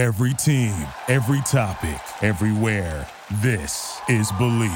Every team, every topic, everywhere. This is Believe.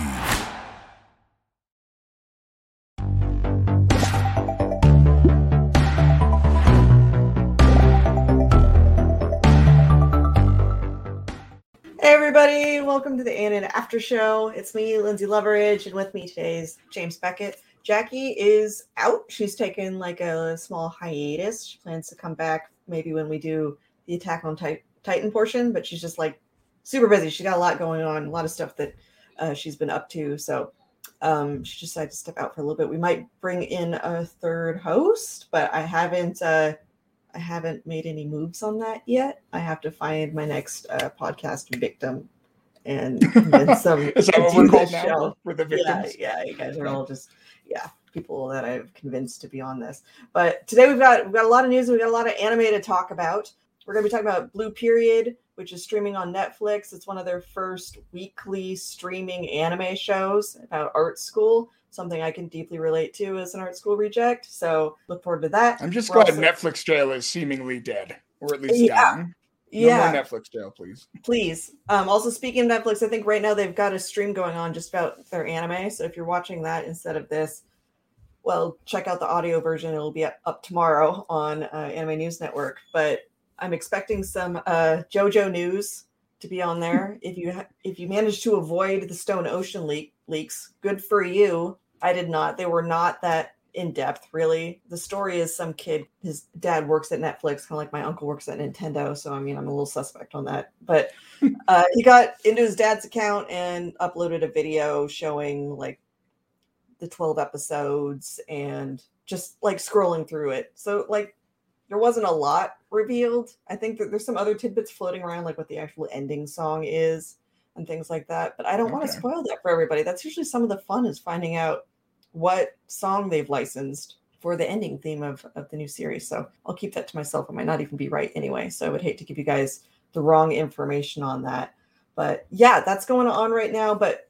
Hey everybody, welcome to the Annan After Show. It's me, Lynzee Loveridge, and with me today is James Beckett. Jackie is out. She's taken like a small hiatus. She plans to come back maybe when we do the Attack on Tit- Titan portion, but she's just like super busy. She's got a lot going on, a lot of stuff that uh, she's been up to. So um, she decided to step out for a little bit. We might bring in a third host, but I haven't. Uh, I haven't made any moves on that yet. I have to find my next uh, podcast victim and convince them Is that what we're called now? show. We're the Yeah, victims. yeah, you guys are all just yeah people that I've convinced to be on this. But today we've got we've got a lot of news. and We've got a lot of anime to talk about. We're going to be talking about Blue Period, which is streaming on Netflix. It's one of their first weekly streaming anime shows about art school. Something I can deeply relate to as an art school reject. So look forward to that. I'm just We're glad also- Netflix jail is seemingly dead, or at least Yeah. dying. No Yeah, more Netflix jail, please. please. Um, also, speaking of Netflix, I think right now they've got a stream going on just about their anime. So if you're watching that instead of this, well, check out the audio version. It'll be up, up tomorrow on uh, Anime News Network. But I'm expecting some uh, JoJo news to be on there. if you ha- if you manage to avoid the Stone Ocean leak leaks, good for you. I did not. They were not that in depth, really. The story is some kid. His dad works at Netflix, kind of like my uncle works at Nintendo. So I mean, I'm a little suspect on that. But uh, he got into his dad's account and uploaded a video showing like the 12 episodes and just like scrolling through it. So like there wasn't a lot revealed. I think that there's some other tidbits floating around, like what the actual ending song is and things like that. But I don't want to spoil that for everybody. That's usually some of the fun is finding out what song they've licensed for the ending theme of, of the new series. So I'll keep that to myself. It might not even be right anyway. So I would hate to give you guys the wrong information on that. But yeah, that's going on right now. But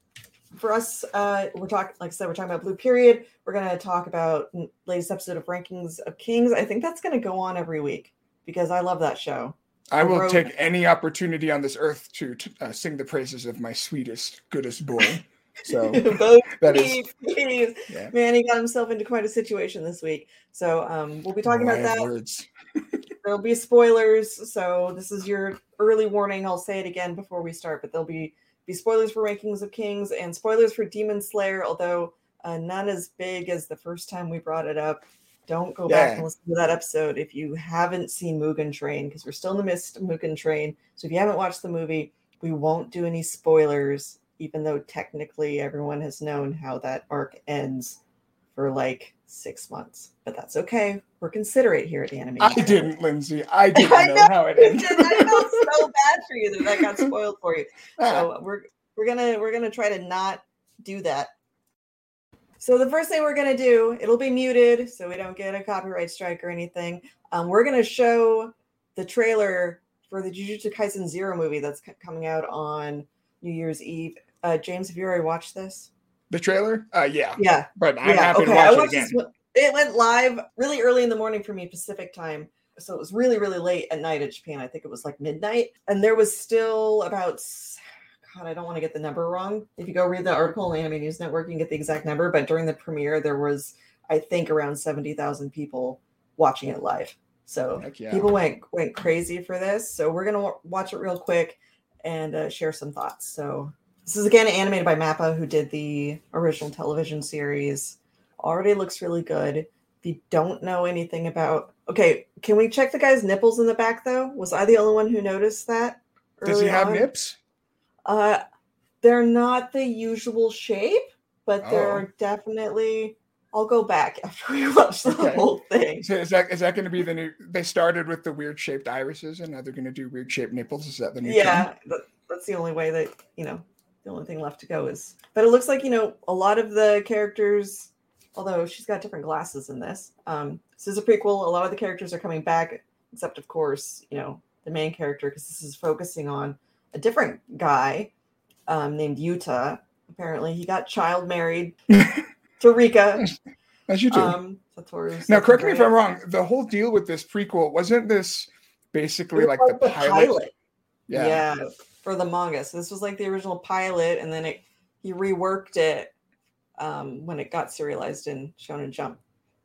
for us, uh, we're talking, like I said, we're talking about Blue Period. We're going to talk about latest episode of Rankings of Kings. I think that's going to go on every week because I love that show. I will take any opportunity on this earth to uh, sing the praises of my sweetest, goodest boy. So Vote that me, is, please. yeah. Man, he got himself into quite a situation this week. So um, we'll be talking about Oh, have that. Words. there'll be spoilers so this is your early warning i'll say it again before we start but there'll be be spoilers for rankings of kings and spoilers for demon slayer although uh, none as big as the first time we brought it up. Don't go back and listen to that episode if you haven't seen mugen train because we're still in the midst of mugen train. So if you haven't watched the movie we won't do any spoilers even though technically everyone has known how that arc ends for like six months but that's okay we're considerate here at the anime I didn't, Lynzee. I didn't I know, know how it ended. I felt so bad for you that that got spoiled for you. Ah, So we're we're gonna we're gonna try to not do that. So the first thing we're gonna do, it'll be muted so we don't get a copyright strike or anything. Um, we're gonna show the trailer for the Jujutsu Kaisen Zero movie that's c- coming out on New Year's Eve. Uh, James, have you already watched this? The trailer? Uh, yeah. Yeah, But I'm yeah, happy okay. to I watch it again. this. It went live really early in the morning for me, Pacific time. So it was really, really late at night at Japan. I think it was like midnight. And there was still about, God, I don't want to get the number wrong. If you go read the article on the Anime News Network, you can get the exact number. But during the premiere, there was, I think, around 70,000 people watching it live. So yeah. people went went crazy for this. So we're gonna wa- watch it real quick and uh, share some thoughts. So this is again animated by Mappa, who did the original television series. Already looks really good. If you don't know anything about, okay, can we check the guy's nipples in the back though? Was I the only one who noticed that? Does he have on? nips? Uh, they're not the usual shape, but Oh. they're definitely. I'll go back after we watch the Okay. whole thing. So is that is that going to be the new? They started with the weird shaped irises, and now they're going to do weird shaped nipples. Is that the new? yeah that, that's the only way that you know the only thing left to go is but it looks like you know a lot of the characters although she's got different glasses in this um this is a prequel a lot of the characters are coming back except of course you know the main character because this is focusing on a different guy um named Yuta apparently he got child married to Rika As you do. um now, correct me if I'm wrong. The whole deal with this prequel wasn't this basically like was the pilot? Yeah. Yeah. For the manga. So this was like the original pilot, and then it he reworked it um, when it got serialized in Shonen Jump.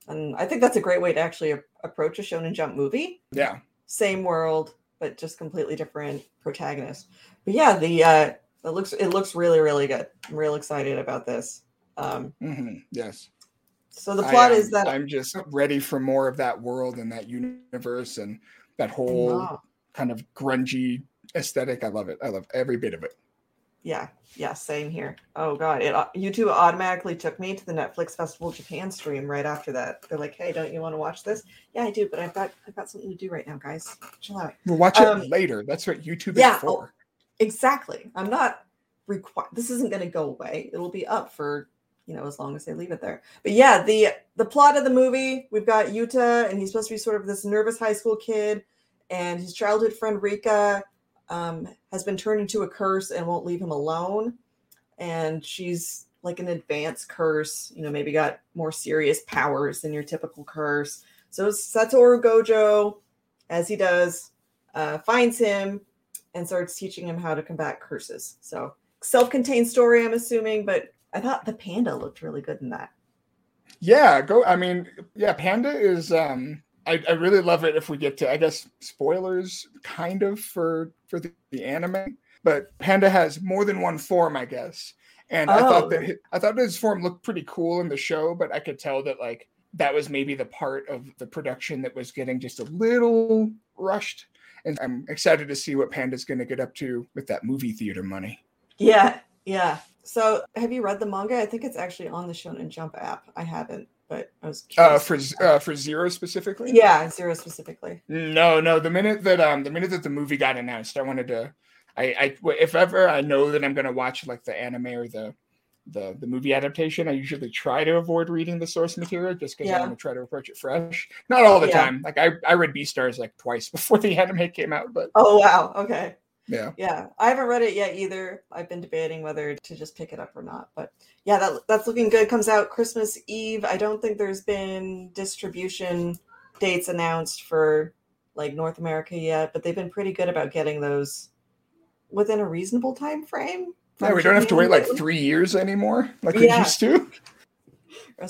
And I think that's a great way to actually a- approach a Shonen Jump movie. Yeah. Same world, but just completely different protagonist. But yeah, the uh, it looks it looks really really good. I'm real excited about this. Um, mm-hmm. Yes. so the plot am- is that I'm just ready for more of that world and that universe and that whole Wow. kind of grungy aesthetic. I love it. I love every bit of it. Yeah, yeah, same here. Oh god, it YouTube automatically took me to the Netflix Festival Japan stream right after that. They're like, "Hey, don't you want to watch this?" Yeah, I do, but I've got I've got something to do right now, guys. Chill out. We'll watch Um, it later. That's what YouTube yeah, is for. Exactly. I'm not required. This isn't going to go away. It'll be up for you know as long as they leave it there. But yeah, the the plot of the movie, we've got Yuta, and he's supposed to be sort of this nervous high school kid, and his childhood friend Rika um, has been turned into a curse and won't leave him alone. And she's like an advanced curse, you know, maybe got more serious powers than your typical curse. So Satoru Gojo, as he does, uh, finds him and starts teaching him how to combat curses. So self-contained story, I'm assuming, but I thought the panda looked really good in that. Yeah, go. I mean, yeah, Panda is. um I, I really love it if we get to. I guess spoilers, kind of for for the, the anime, but Panda has more than one form, I guess. And I Oh. thought that oh. hi- I thought his form looked pretty cool in the show, but I could tell that like that was maybe the part of the production that was getting just a little rushed. And I'm excited to see what Panda's going to get up to with that movie theater money. Yeah, yeah. So have you read the manga? I think it's actually on the Shonen Jump app. I haven't, but I was Uh, for uh, for Zero specifically. yeah, Zero specifically. No, no. The minute that um the minute that the movie got announced, I wanted to. I I if ever I know that I'm gonna watch like the anime or the the the movie adaptation, I usually try to avoid reading the source material just because I want to try to approach it fresh. Not all the Yeah. time. Like I I read Beastars like twice before the anime came out, but Oh wow. Okay. Yeah. Yeah, I haven't read it yet either. I've been debating whether to just pick it up or not. But yeah, that that's looking good. Comes out Christmas Eve. I don't think there's been distribution dates announced for like North America yet, but they've been pretty good about getting those within a reasonable time frame. Yeah, we don't have to wait like three years anymore, like we Yeah. used to.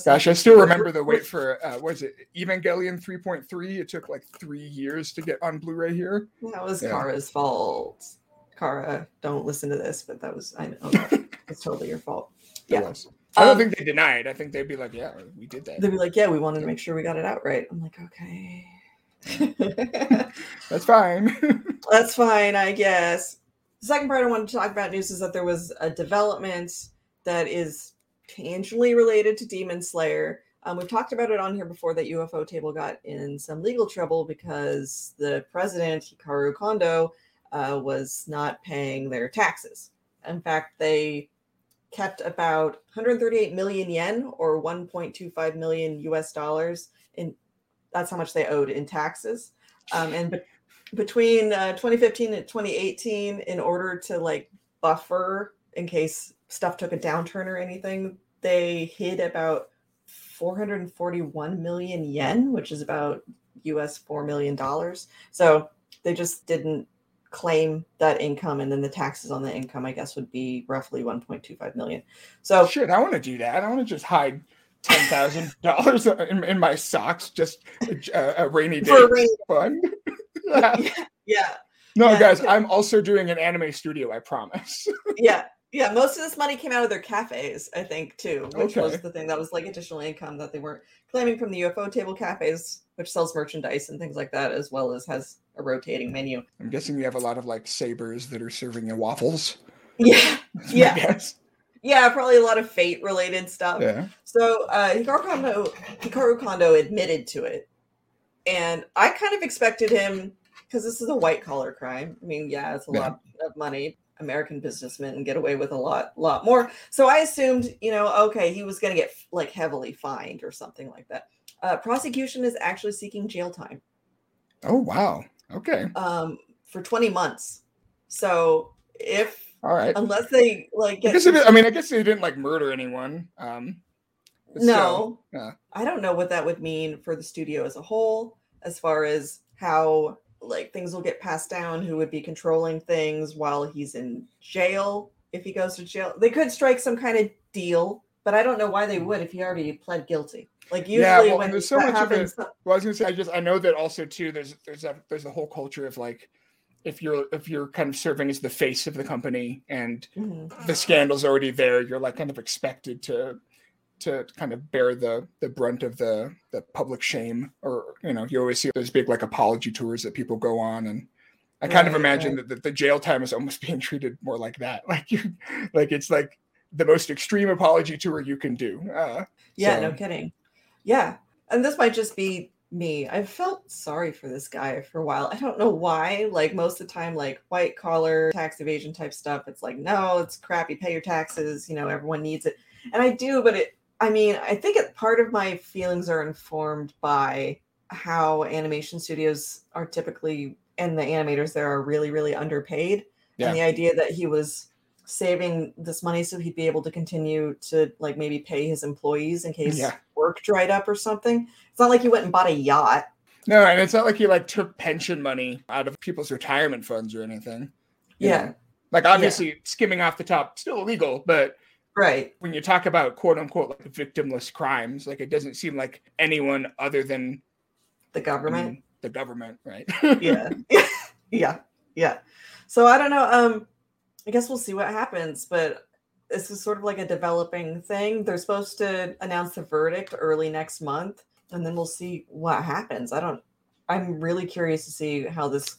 Gosh, I still remember the wait for uh, what is it Evangelion 3.3. It took like three years to get on Blu-ray here. That was Yeah. Khara's fault. Khara, don't listen to this, but that was I know it's totally your fault. Yeah. was. I don't Um, think they denied. I think they'd be like, "Yeah, we did that." They'd be like, "Yeah, we wanted to make sure we got it out right." I'm like, "Okay." That's fine. That's fine, I guess. The second part I wanted to talk about news is that there was a development that is tangentially related to Demon Slayer. Um, we've talked about it on here before that ufotable got in some legal trouble because the president, Hikaru Kondo, uh, was not paying their taxes. In fact, they kept about 138 million yen or 1.25 million US dollars in that's how much they owed in taxes. Um, and be- between uh, 2015 and 2018 in order to like buffer in case stuff took a downturn or anything they hid about 441 million yen which is about us 4 million dollars so they just didn't claim that income and then the taxes on the income i guess would be roughly 1.25 million so Shit, I want to do that. I want to just hide ten thousand dollars in, in my socks, just a, a rainy day For a rainy fun. yeah. yeah No, Yeah, guys, I'm also doing an anime studio. I promise. yeah yeah most of this money came out of their cafes i think too which was the thing that was like additional income that they weren't claiming from the ufotable cafes which sells merchandise and things like that as well as has a rotating menu I'm guessing you have a lot of like sabers that are serving you waffles. yeah Yeah. guess. yeah probably a lot of fate related stuff Yeah. so uh hikaru kondo hikaru kondo admitted to it and i kind of expected him because this is a white collar crime i mean yeah it's a Yeah. lot of money american businessmen and get away with a lot lot more so i assumed you know okay he was going to get like heavily fined or something like that uh, prosecution is actually seeking jail time Oh wow. Okay. um, for 20 months so if All right. unless they like I guess it, I mean, I guess they didn't like murder anyone. Um, no yeah. i don't know what that would mean for the studio as a whole as far as how like things will get passed down who would be controlling things while he's in jail if he goes to jail they could strike some kind of deal but i don't know why they would if he already pled guilty like usually yeah, well, when there's so that much of it. happens Well, I was gonna say, I just I know that also too. There's there's a there's a whole culture of like, if you're if you're kind of serving as the face of the company and Mhm. the scandal's already there, you're like kind of expected to to kind of bear the the brunt of the the public shame, or you know, you always see those big like apology tours that people go on, and I kind of imagine right. that the, the jail time is almost being treated more like that, like you, like it's like the most extreme apology tour you can do. Uh, yeah so- no kidding. Yeah and this might just be me. I felt sorry for this guy for a while. I don't know why. Like most of the time like white collar tax evasion type stuff it's like no it's crappy pay your taxes you know everyone needs it. And i do but it i mean i think it, part of my feelings are informed by how animation studios are typically and the animators there are really really underpaid Yeah. and the idea that he was saving this money so he'd be able to continue to like maybe pay his employees in case Yeah. work dried up or something it's not like he went and bought a yacht No, and it's not like he like took pension money out of people's retirement funds or anything. yeah know? Like obviously skimming off the top, still illegal, but right. When you talk about quote unquote like victimless crimes, like it doesn't seem like anyone other than the I government? Mean, the government, right? yeah. Yeah. Yeah. So i don't know um i guess we'll see what happens but this is sort of like a developing thing. They're supposed to announce the verdict early next month and then we'll see what happens. I don't i'm really curious to see how this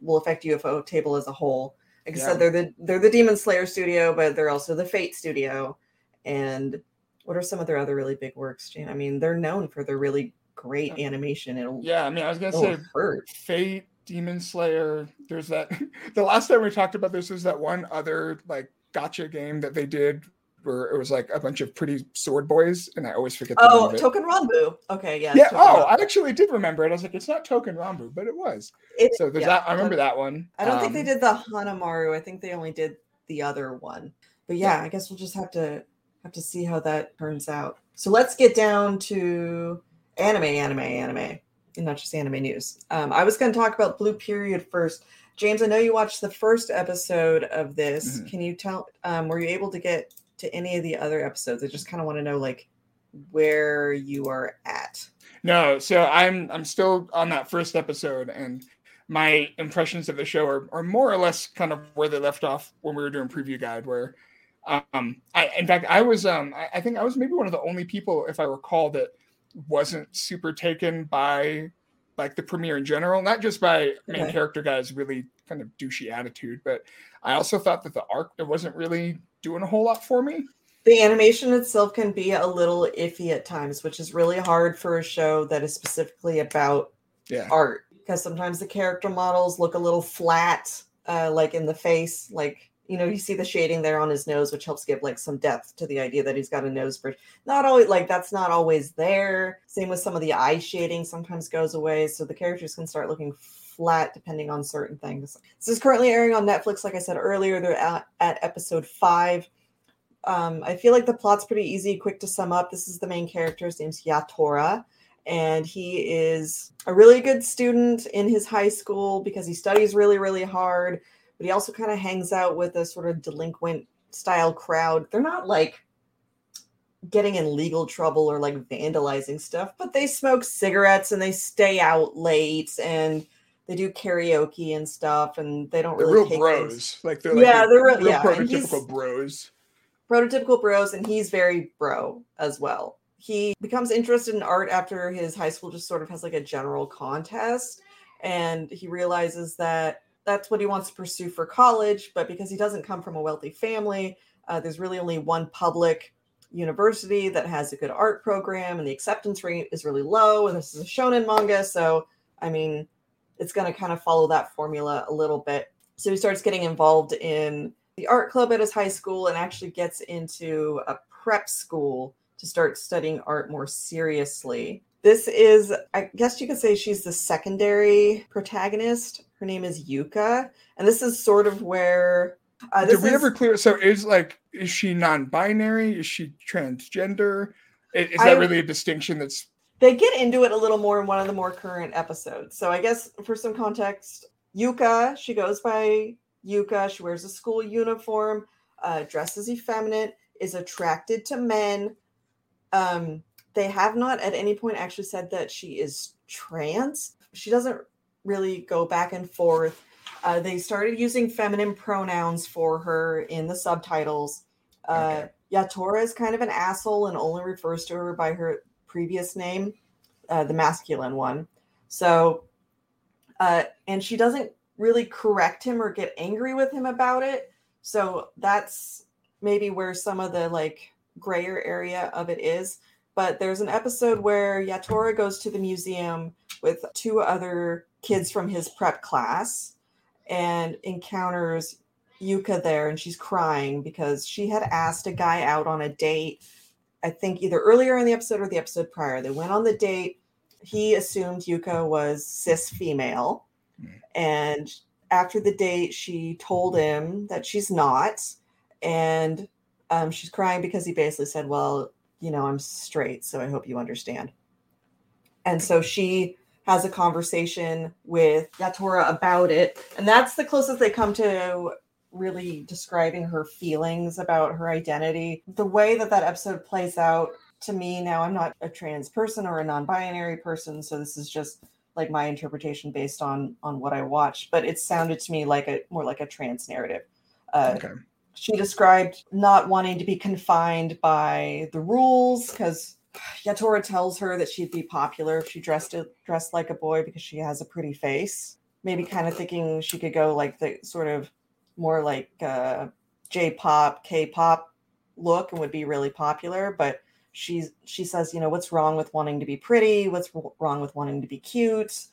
will affect ufotable as a whole like i said they're the they're the demon slayer studio but they're also the fate studio and what are some of their other really big works jane i mean they're known for their really great animation it'll, yeah, I mean, I was gonna oh, say hurt Fate, Demon Slayer. There's that. The last time we talked about this was that one other like gotcha game that they did where it was like a bunch of pretty sword boys, and I always forget the Oh. Token Ranbu. Okay, yeah. yeah. Oh. I actually did remember it. I was like, it's not Token Rambu, but it was. It- So there's yeah, that. I remember that one. I don't think they Um, did the Hanamaru. I think they only did the other one. But yeah, I guess we'll just have to have to see how that turns out. So let's get down to anime, anime, anime, and not just anime news. Um, I was going to talk about Blue Period first. James, I know you watched the first episode of this. Mhm. Can you tell? Um, were you able to get to any of the other episodes? I just kind of want to know, like, where you are at. No, so I'm I'm still on that first episode, and my impressions of the show are, are more or less kind of where they left off when we were doing preview guide. Where, um, I in fact I was um I, I think I was maybe one of the only people, if I recall, that wasn't super taken by like the premiere in general, not just by main Okay. character guy's really kind of douchey attitude, but I also thought that the arc wasn't really doing a whole lot for me. the animation itself can be a little iffy at times, which is really hard for a show that is specifically about Yeah. art because sometimes the character models look a little flat, uh, like in the face. Like, you know, you see the shading there on his nose, which helps give like some depth to the idea that he's got a nose bridge. Not always like that's not always there. Same with some of the eye shading sometimes goes away. So the characters can start looking flat depending on certain things. This is currently airing on Netflix. Like I said earlier, they're at, at episode five. Um, I feel like the plot's pretty easy, quick to sum up. This is the main character. His name's Yatora, and he is a really good student in his high school because he studies really, really hard. But he also kind of hangs out with a sort of delinquent style crowd. They're not like getting in legal trouble or like vandalizing stuff, but they smoke cigarettes and they stay out late and they do karaoke and stuff, and they don't They're really real bros. things- Like they're like Yeah, they're real- real yeah, prototypical bros. prototypical bros and he's very bro as well he becomes interested in art after his high school just sort of has like a general contest and he realizes that that's what he wants to pursue for college but because he doesn't come from a wealthy family uh, there's really only one public university that has a good art program and the acceptance rate is really low and this is a shonen manga so i mean it's going to kind of follow that formula a little bit so he starts getting involved in the art club at his high school and actually gets into a prep school to start studying art more seriously. This is, I guess you could say she's the secondary protagonist. Her name is Yuka. And this is sort of where. Uh, Did we is, ever clear? So is like, is she non-binary? Is she transgender? I- Is, I- that really a distinction that's they get into it a little more in one of the more current episodes. So I guess for some context, Yuka, she goes by Yuka. She wears a school uniform, uh, dresses effeminate, is attracted to men. Um, they have not at any point actually said that she is trans. She doesn't really go back and forth. Uh, they started using feminine pronouns for her in the subtitles. Uh, okay. Yatora is kind of an asshole and only refers to her by her previous name, uh, the masculine one. So, uh, and she doesn't really correct him or get angry with him about it. So that's maybe where some of the like grayer area of it is. But there's an episode where Yatora goes to the museum with two other kids from his prep class and encounters Yuka there and she's crying because she had asked a guy out on a date. I think either earlier in the episode or the episode prior. They went on the date. He assumed Yuka was cis female. Mm. And after the date, she told him that she's not. And um, she's crying because he basically said, Well, you know, I'm straight, so I hope you understand. And so she has a conversation with Yatora about it. And that's the closest they come to really describing her feelings about her identity. The way that that episode plays out to me now, I'm not a trans person or a non-binary person, so this is just like my interpretation based on on what I watched. But it sounded to me like a more like a trans narrative. Uh, okay. She described not wanting to be confined by the rules because Yatora tells her that she'd be popular if she dressed it, dressed like a boy because she has a pretty face. Maybe kind of thinking she could go like the sort of more like uh, J-pop, K-pop look and would be really popular. But she's she says, you know, what's wrong with wanting to be pretty? What's wrong with wanting to be cute?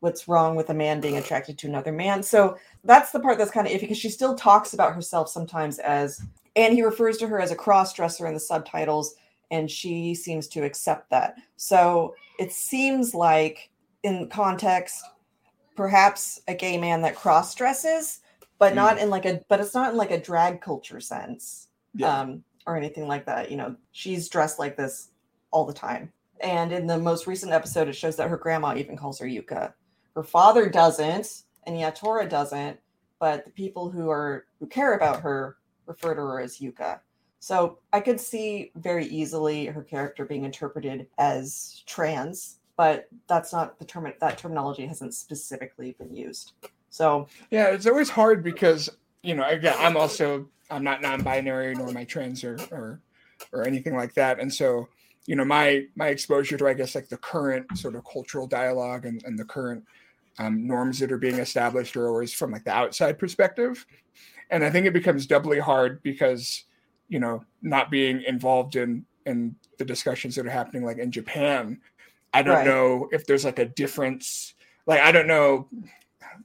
What's wrong with a man being attracted to another man? So that's the part that's kind of iffy because she still talks about herself sometimes as, and he refers to her as a cross dresser in the subtitles, and she seems to accept that. So it seems like, in context, perhaps a gay man that cross dresses but mm. not in like a but it's not in like a drag culture sense yeah. um or anything like that you know? She's dressed like this all the time. And in the most recent episode it shows that her grandma even calls her yuka. Her father doesn't and yatora doesn't but the people who are who care about her refer to her as yuka. So i could see very easily her character being interpreted as trans but that's not the term that terminology hasn't specifically been used so yeah, it's always hard because you know again I'm also I'm not non-binary nor am I trans or or or anything like that, and so you know my my exposure to I guess like the current sort of cultural dialogue and, and the current um, norms that are being established are always from like the outside perspective, and I think it becomes doubly hard because you know not being involved in in the discussions that are happening like in Japan. I don't right. know if there's like a difference. Like I don't know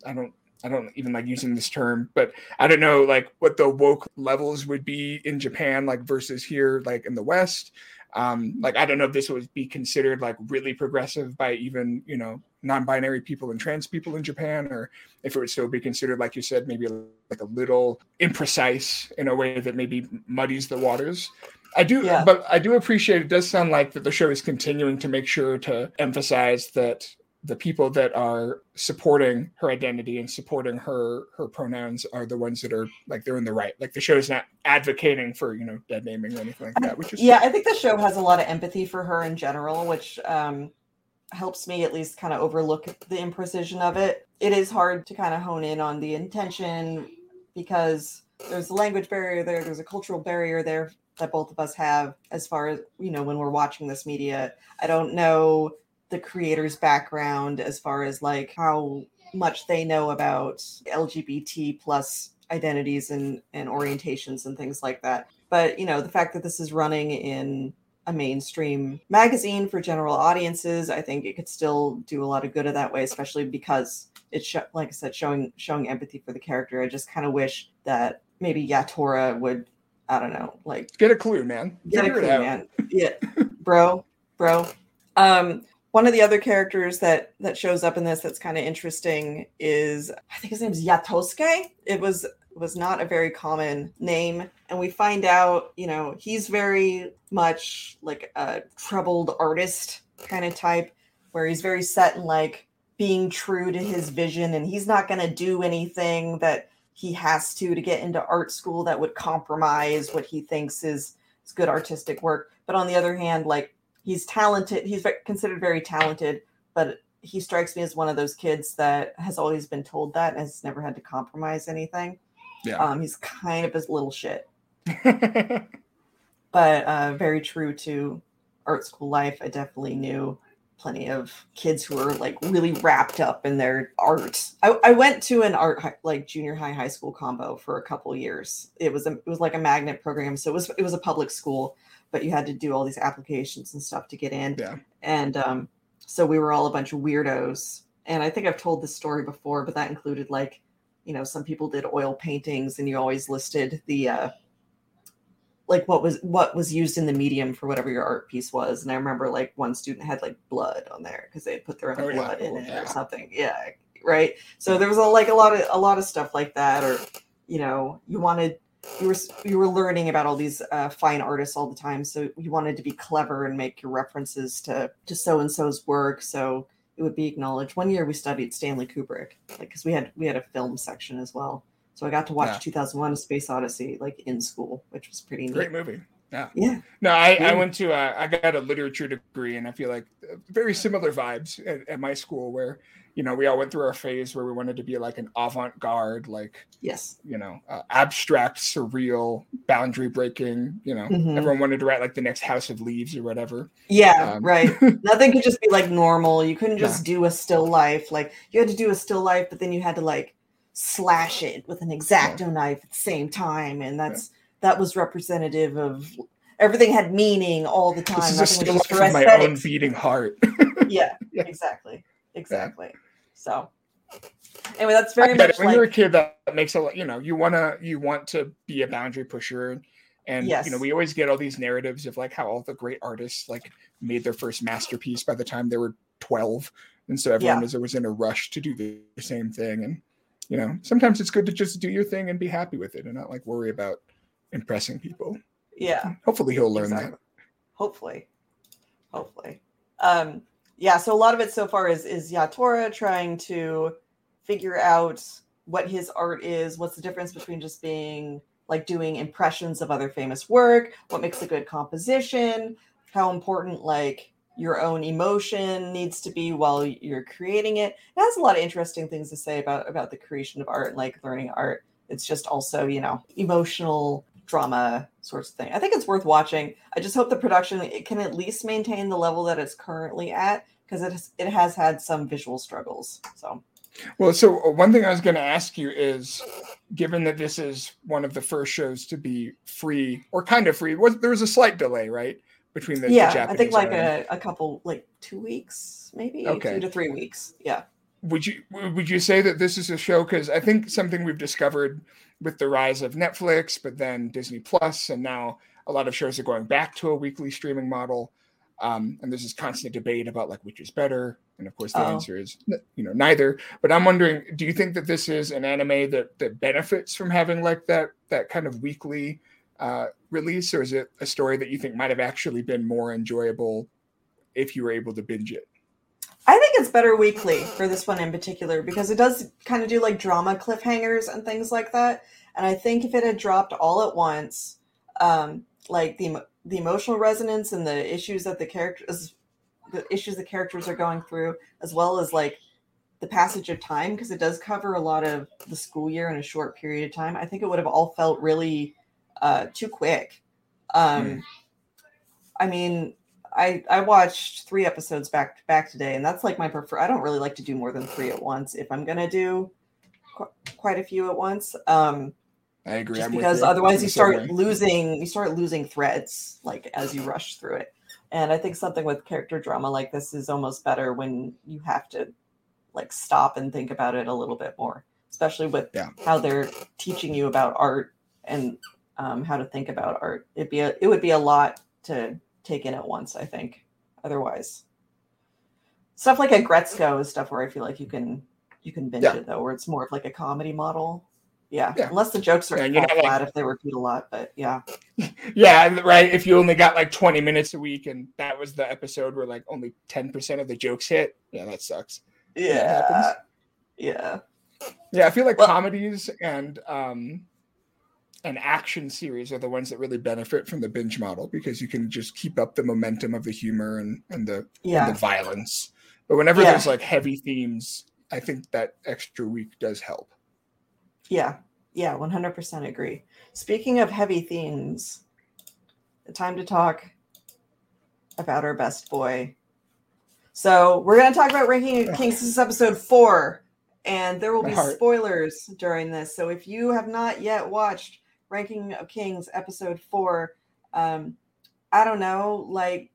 I don't I don't even like using this term, but I don't know like what the woke levels would be in Japan like versus here like in the West. Um, like I don't know if this would be considered like really progressive by even you know non-binary people and trans people in Japan, or if it would still be considered like you said maybe like a little imprecise in a way that maybe muddies the waters. I do, yeah. but I do appreciate it. Does sound like that the show is continuing to make sure to emphasize that the people that are supporting her identity and supporting her her pronouns are the ones that are like they're in the right. Like the show is not advocating for you know dead naming or anything like that. Which is yeah, I think the show has a lot of empathy for her in general, which um, helps me at least kind of overlook the imprecision of it. It is hard to kind of hone in on the intention because there's a language barrier there, there's a cultural barrier there that both of us have as far as you know when we're watching this media. I don't know the creator's background as far as like how much they know about LGBT plus identities and, and orientations and things like that. But you know, the fact that this is running in a mainstream magazine for general audiences, I think it could still do a lot of good of that way, especially because it's sh- like I said, showing showing empathy for the character. I just kind of wish that maybe Yatora would, I don't know, like get a clue, man. Get Figure a clue, man. Yeah, bro, bro. Um, one of the other characters that that shows up in this that's kind of interesting is I think his name is Yatosuke. It was was not a very common name and we find out you know he's very much like a troubled artist kind of type where he's very set in like being true to his vision and he's not going to do anything that he has to to get into art school that would compromise what he thinks is, is good artistic work but on the other hand like he's talented he's considered very talented but he strikes me as one of those kids that has always been told that and has never had to compromise anything Yeah. um, he's kind of a little shit but uh, very true to art school life. I definitely knew plenty of kids who were like really wrapped up in their art. I, I went to an art like junior high high school combo for a couple years. It was a, it was like a magnet program, so it was it was a public school, but you had to do all these applications and stuff to get in. Yeah. and um, so we were all a bunch of weirdos. And I think I've told this story before, but that included like, you know, some people did oil paintings, and you always listed the uh, like what was what was used in the medium for whatever your art piece was. And I remember like one student had like blood on there because they had put their own Oh, yeah. blood in Oh, it yeah. or something. Yeah, right. So there was a, like a lot of a lot of stuff like that, or you know, you wanted you were you were learning about all these uh, fine artists all the time, so you wanted to be clever and make your references to to so and so's work, so it would be acknowledged. One year we studied Stanley Kubrick, like because we had we had a film section as well. So I got to watch Yeah. 2001: A Space Odyssey like in school, which was pretty neat. Great movie. Yeah. Yeah, No, I, I went to uh, I got a literature degree, and I feel like uh, very similar vibes at, at my school, where you know we all went through our phase where we wanted to be like an avant-garde, like yes, you know, uh, abstract, surreal, boundary breaking. You know, Mhm. everyone wanted to write like the next House of Leaves or whatever. yeah, Um, right. Nothing could just be like normal. You couldn't just do a still life. Like you had to do a still life, but then you had to like slash it with an exacto knife at the same time, and that's that was representative of everything had meaning all the time. This is a still life of my own beating heart. Yeah, Yeah. exactly, exactly. So anyway, that's very much when like you're a kid that makes a lot you know you want to you want to be a boundary pusher and you know we always get all these narratives of like how all the great artists like made their first masterpiece by the time they were 12 and so everyone Yeah. was always in a rush to do the same thing and you know sometimes it's good to just do your thing and be happy with it and not like worry about impressing people yeah. hopefully he'll learn Exactly. Hopefully, hopefully. Um, yeah. So a lot of it so far is is Yatora trying to figure out what his art is. What's the difference between just being like doing impressions of other famous work? What makes a good composition? How important like your own emotion needs to be while you're creating it. It has a lot of interesting things to say about about the creation of art, like learning art. It's just also, you know, emotional drama sorts of thing. I think it's worth watching. I just hope the production it can at least maintain the level that it's currently at because it has, it has had some visual struggles. So well so uh, one thing i was going to ask you is given that this is one of the first shows to be free or kind of free was there was a slight delay right between the, the yeah, I think like a, a couple like two weeks, maybe Okay. two to three weeks. Yeah. Would you would you say that this is a show? Because i think something we've discovered with the rise of netflix but then disney plus and now a lot of shows are going back to a weekly streaming model. Um, and there's this constant debate about like which is better. And of course the Oh. answer is you know neither. But i'm wondering do you think that this is an anime that that benefits from having like that that kind of weekly uh, release? Or is it a story that you think might have actually been more enjoyable if you were able to binge it I think it's better weekly for this one in particular because it does kind of do like drama cliffhangers and things like that. And I think if it had dropped all at once, um, like the the emotional resonance and the issues that the characters the issues the characters are going through, as well as like the passage of time, because it does cover a lot of the school year in a short period of time. I think it would have all felt really uh, too quick. Um, Hmm. I mean, I I watched three episodes back to back today, and that's like my prefer. I don't really like to do more than three at once if I'm gonna do qu- quite a few at once. Um, i agree just I'm because otherwise you start way. losing you start losing threads like as you rush through it. And I think something with character drama like this is almost better when you have to like stop and think about it a little bit more, especially with Yeah. how they're teaching you about art and um, how to think about art. It'd be a, it would be a lot to take in at once. I think otherwise. Stuff like Aggretsuko is stuff where I feel like you can you can binge Yeah. it though, where it's more of like a comedy model. Yeah. Yeah. Unless the jokes are Yeah, yeah, you're like- flat if they repeat a lot, but yeah. Yeah, right. If you only got like 20 minutes a week and that was the episode where like only 10% of the jokes hit, yeah, that sucks. Yeah. happens. Yeah. Yeah, I feel like Well- comedies and um and action series are the ones that really benefit from the binge model because you can just keep up the momentum of the humor and and the, and the violence. But whenever Yeah. there's like heavy themes, I think that extra week does help. Yeah. Yeah. 100% agree. Speaking of heavy themes, time to talk about our best boy. So we're going to talk about Ranking of Kings. This is episode four, and there will My be heart. spoilers during this. So if you have not yet watched Ranking of Kings episode four, um, I don't know, like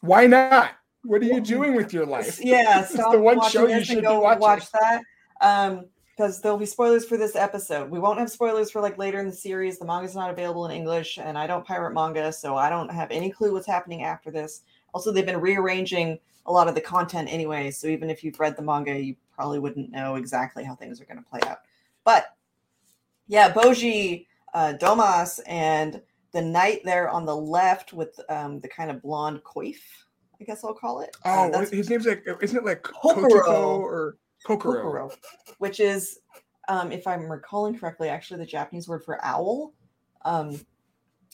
Why not? What are you doing with your life? yeah, stop the one show you should go watch that. Um, because there'll be spoilers for this episode. We won't have spoilers for like later in the series. The manga's not available in English, and I don't pirate manga, so I don't have any clue what's happening after this. Also, they've been rearranging a lot of the content anyway, so even if you've read the manga, you probably wouldn't know exactly how things are going to play out. But yeah, Bojji, uh, Domas, and the knight there on the left with um, the kind of blonde coif, I guess I'll call it. Uh, Oh, that's his name's like isn't it like Kokoro. Or Kokoro? Kokoro, which is, um, if I'm recalling correctly, actually the Japanese word for owl. Um,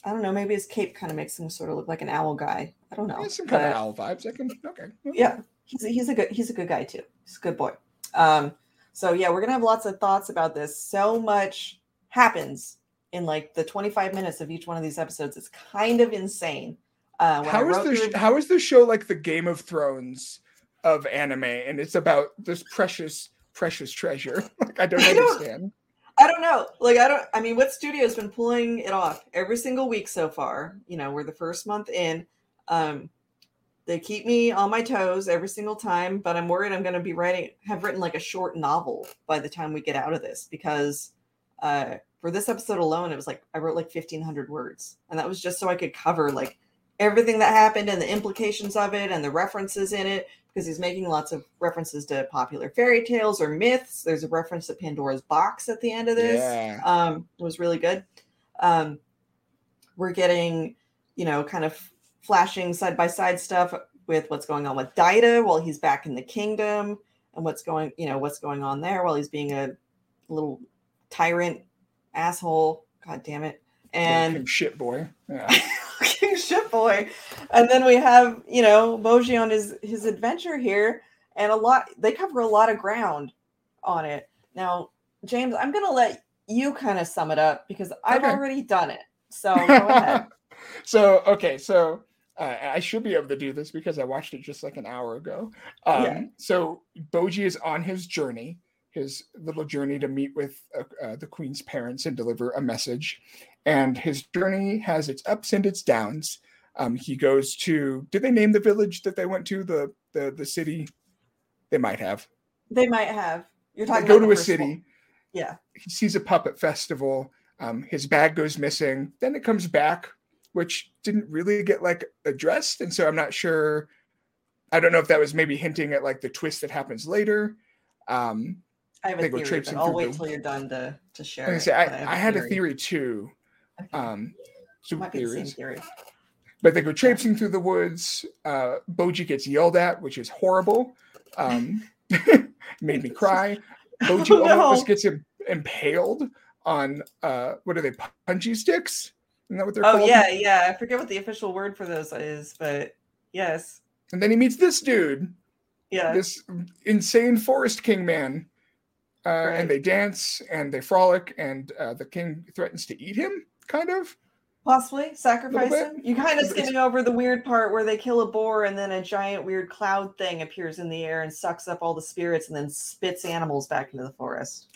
I don't know. Maybe his cape kind of makes him sort of look like an owl guy. I don't know. Yeah, some kind of but- owl vibes. I can okay. yeah, he's a, he's a good he's a good guy too. He's a good boy. Um, so yeah, we're gonna have lots of thoughts about this. So much happens in like the 25 minutes of each one of these episodes. It's kind of insane. Uh, How is the sh- how is the show like the Game of Thrones of anime, and it's about this precious precious treasure? Like I don't I don't- understand. I don't know. Like I don't I mean what studio's been pulling it off every single week so far. You know, we're the first month in. Um they keep me on my toes every single time, but I'm worried I'm going to be writing have written like a short novel by the time we get out of this because uh for this episode alone it was like I wrote like 1500 words and that was just so I could cover like everything that happened and the implications of it and the references in it because he's making lots of references to popular fairy tales or myths. There's a reference to Pandora's box at the end of this. Yeah. Um, it was really good. Um, we're getting, you know, kind of flashing side by side stuff with what's going on with Daida while he's back in the kingdom and what's going, you know, what's going on there while he's being a little tyrant asshole. God damn it. And Fucking shit boy. Yeah. fucking shit boy. And then we have, you know, Bojji on his his adventure here, and a lot they cover a lot of ground on it. Now, James, I'm gonna let you kind of sum it up because I've Okay. already done it. So go ahead. so okay, so uh, I should be able to do this because I watched it just like an hour ago. Um, Yeah. So Bojji is on his journey, his little journey to meet with uh, uh, the queen's parents and deliver a message. And his journey has its ups and its downs. Um, he goes to. Did they name the village that they went to? The the the city. They might have. They might have. You're They talking go to a city. one. Yeah. he sees a puppet festival. Um, his bag goes missing. Then it comes back, which didn't really get like addressed, and so I'm not sure. I don't know if that was maybe hinting at like the twist that happens later. Um, I have a theory, but I'll wait the- till you're done to to share. I, it, say, I, have I had a theory too. Okay. Um, super Might be the same theories, theory. but they go traipsing through the woods. Uh, Bojji gets yelled at, which is horrible. Um, made me cry. Bojji Oh, no. almost gets im- impaled on uh, what are they Punchy sticks? Isn't that what they're Oh called? yeah, yeah. I forget what the official word for those is, but yes, And then he meets this dude, yeah. this insane forest king man. Uh, Right. And they dance and they frolic, and uh, the king threatens to eat him, kind of. Possibly sacrifice him. You kind of skimming over the weird part where they kill a boar and then a giant weird cloud thing appears in the air and sucks up all the spirits and then spits animals back into the forest.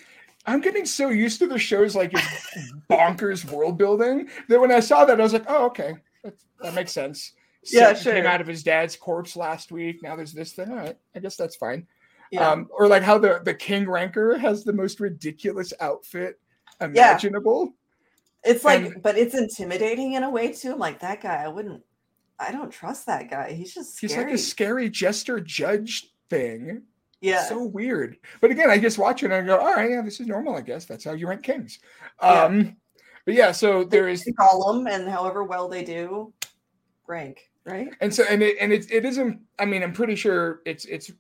I'm getting so used to the show's like its bonkers world building that when I saw that, I was like, oh, okay, that, that makes sense. Yeah, Satan Came out of his dad's corpse last week. Now there's this thing. All right, I guess that's fine. Yeah. Um, or like how the the king ranker has the most ridiculous outfit imaginable. Yeah. it's like, and- but it's intimidating in a way too. I'm like, that guy, I wouldn't, I don't trust that guy. He's just He's like a scary jester judge thing. Yeah. So weird. But again, I just watch it and I go, all right, yeah, this is normal, I guess. That's how you rank kings. Yeah. Um, but yeah, so there is them, and however well they do, rank right. and so and it and it, it isn't i mean i'm pretty sure it's it's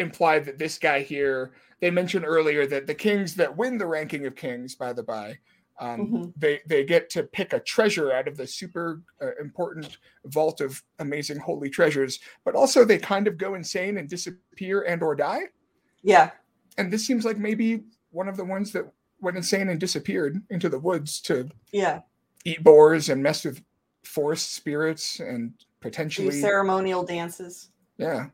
implied that this guy here they mentioned earlier that the kings that win the ranking of kings by the by um, Mhm. they they get to pick a treasure out of the super uh, important vault of amazing holy treasures but also they kind of go insane and disappear and or die Yeah. and this seems like maybe one of the ones that went insane and disappeared into the woods to Yeah. eat boars and mess with forest spirits and Do potentially ceremonial dances. yeah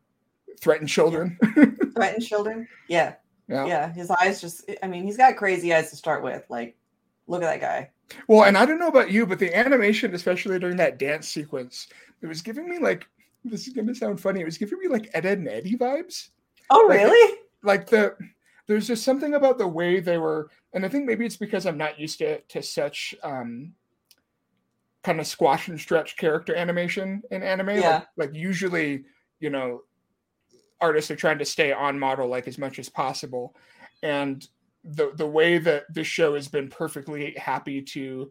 threaten children Threaten children. Yeah. yeah. Yeah. His eyes just, I mean, he's got crazy eyes to start with. Like, look at that guy. well and i don't know about you but the animation especially during that dance sequence it was giving me like this is going to sound funny it was giving me like Ed, Edd n Eddy vibes Oh, Like, really? like the there's just something about the way they were and i think maybe it's because i'm not used to to such um kind of squash and stretch character animation in anime Yeah. like, like usually you know artists are trying to stay on model like as much as possible and the the way that this show has been perfectly happy to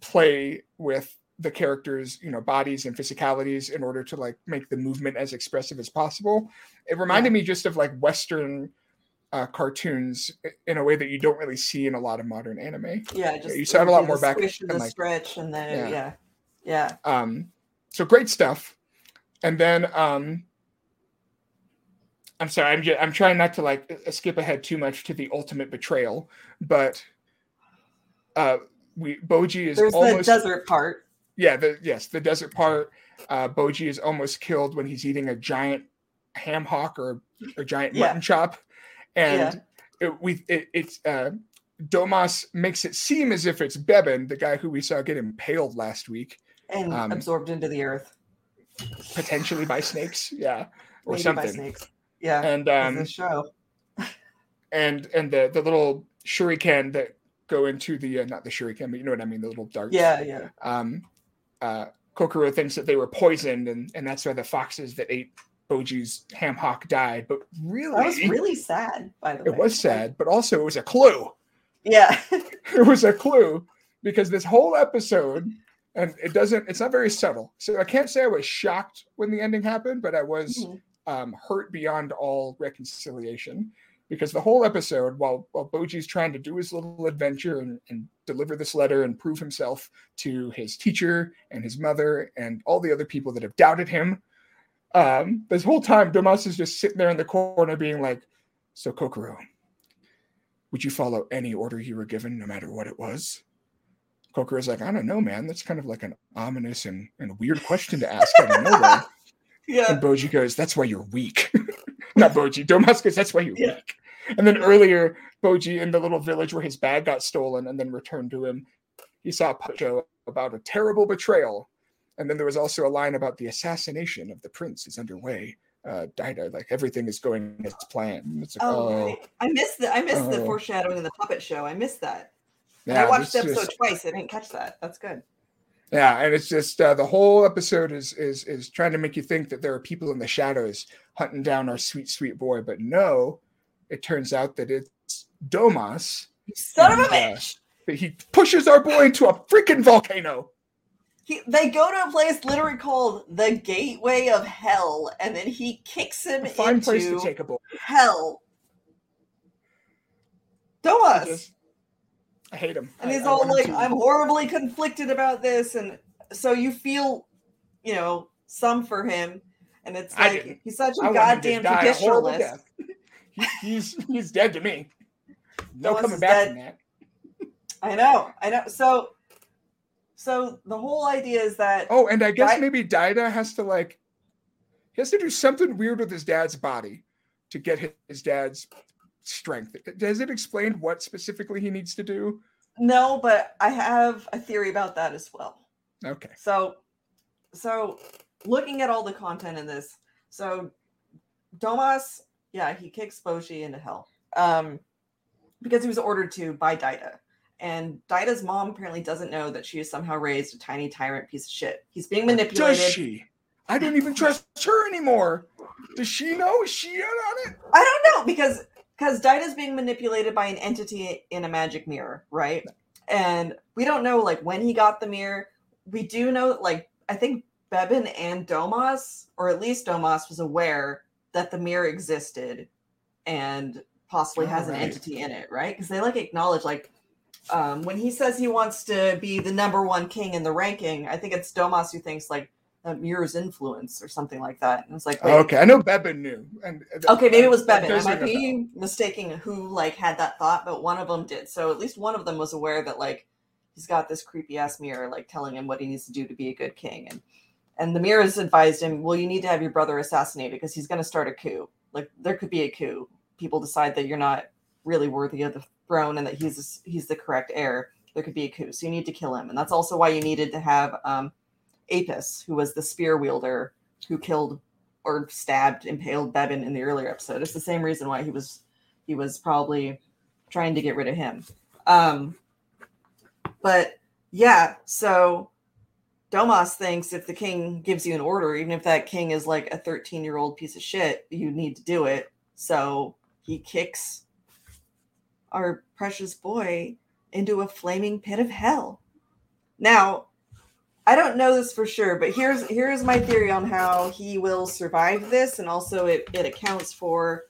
play with the characters you know bodies and physicalities in order to like make the movement as expressive as possible it reminded me just of like western uh, cartoons in a way that you don't really see in a lot of modern anime Yeah. Just you saw it a lot more back and in, the like- stretch and then, Yeah. yeah. Yeah. um so great stuff and then um i'm sorry i'm just i'm trying not to like skip ahead too much to the ultimate betrayal but uh we Bojji is There's almost the desert part. yeah the yes the desert part uh Bojji is almost killed when he's eating a giant ham hock or a giant Yeah. mutton chop and it, we it, it's uh domas makes it seem as if it's bebin the guy who we saw get impaled last week And Um, absorbed into the earth. potentially by snakes yeah or Maybe by something snakes. Yeah. and Um, the show. and and the the little shuriken that go into the uh, not the shuriken but you know what i mean the little darts Yeah. Yeah. um uh kokoro thinks that they were poisoned and and that's why the foxes that ate Bojji's ham hock died but really That was really sad, by the way. it was sad but also it was a clue Yeah. it was a clue because this whole episode and it doesn't it's not very subtle so i can't say i was shocked when the ending happened but i was Mhm. Um, hurt beyond all reconciliation. Because the whole episode while while Bojji's trying to do his little adventure and, and deliver this letter and prove himself to his teacher and his mother and all the other people that have doubted him um, this whole time domas is just sitting there in the corner being like so kokoro would you follow any order you were given no matter what it was? Kokoro's like i don't know man. That's kind of like an ominous and, and weird question to ask out of nowhere Yeah. and Bojji goes, "That's why you're weak." Not Bojji. Domas goes, "That's why you're Yeah. weak." And then earlier, Bojji in the little village where his bag got stolen and then returned to him, he saw show about a terrible betrayal. And then there was also a line about the assassination of the prince is underway. Uh, Daida, like everything is going as planned. It's like, Oh, oh, right. I missed the I missed the Oh. foreshadowing in the puppet show. I missed that. Yeah, I watched the episode just- twice. I didn't catch that. That's good. Yeah, and it's just uh, the whole episode is is is trying to make you think that there are people in the shadows hunting down our sweet sweet boy, but no, it turns out that it's Domas. Son of a and, uh, bitch. that he pushes our boy into a freaking volcano. He, they go to a place literally called the Gateway of Hell, and then he kicks him fine place to into take a boy. hell. Domas. I hate him. and I- he's I all like, to- "I'm horribly conflicted about this," and so you feel, you know, some for him, and it's like he's such I a to goddamn die a horrible traditionalist. He- he's he's dead to me. No coming back dead. from that. I know, I know. So, so the whole idea is that Oh, and I guess Right. maybe Daida has to like he has to do something weird with his dad's body to get his dad's strength. Does it explain what specifically he needs to do? no, but I have a theory about that as well. Okay. So, so looking at all the content in this, so Domas, yeah, he kicks Bojji into hell, um, because he was ordered to by Daida, and Daida's mom apparently doesn't know that she is somehow raised a tiny tyrant piece of shit. He's being manipulated. Does she? I don't even trust her anymore. Does she know? Is she in on it? I don't know because because Daida's being manipulated by an entity in a magic mirror, right? And we don't know like when he got the mirror. We do know like I think Bebin and Domas, or at least Domas, was aware that the mirror existed and possibly has an entity in it, right? Because they like acknowledge like um, when he says he wants to be the number one king in the ranking, I think it's Domas who thinks like that mirror's influence or something like that. And it's like, wait, okay, I know Bebin knew. And okay, maybe it was Bebin. I might be mistaking who like had that thought, but one of them did. So at least one of them was aware that like he's got this creepy ass mirror, like telling him what he needs to do to be a good king. And and the mirrors advised him, well, you need to have your brother assassinated because he's going to start a coup. Like there could be a coup. People decide that you're not really worthy of the throne and that he's he's the correct heir. There could be a coup, so you need to kill him. And that's also why you needed to have um, Apis, who was the spear wielder who killed or stabbed, impaled Bebin in the earlier episode. It's the same reason why he was he was probably trying to get rid of him. Um, but yeah, so Domas thinks if the king gives you an order, even if that king is like a 13 year old piece of shit, you need to do it. So he kicks our precious boy into a flaming pit of hell. Now, I don't know this for sure, but here's here's my theory on how he will survive this, and also it, it accounts for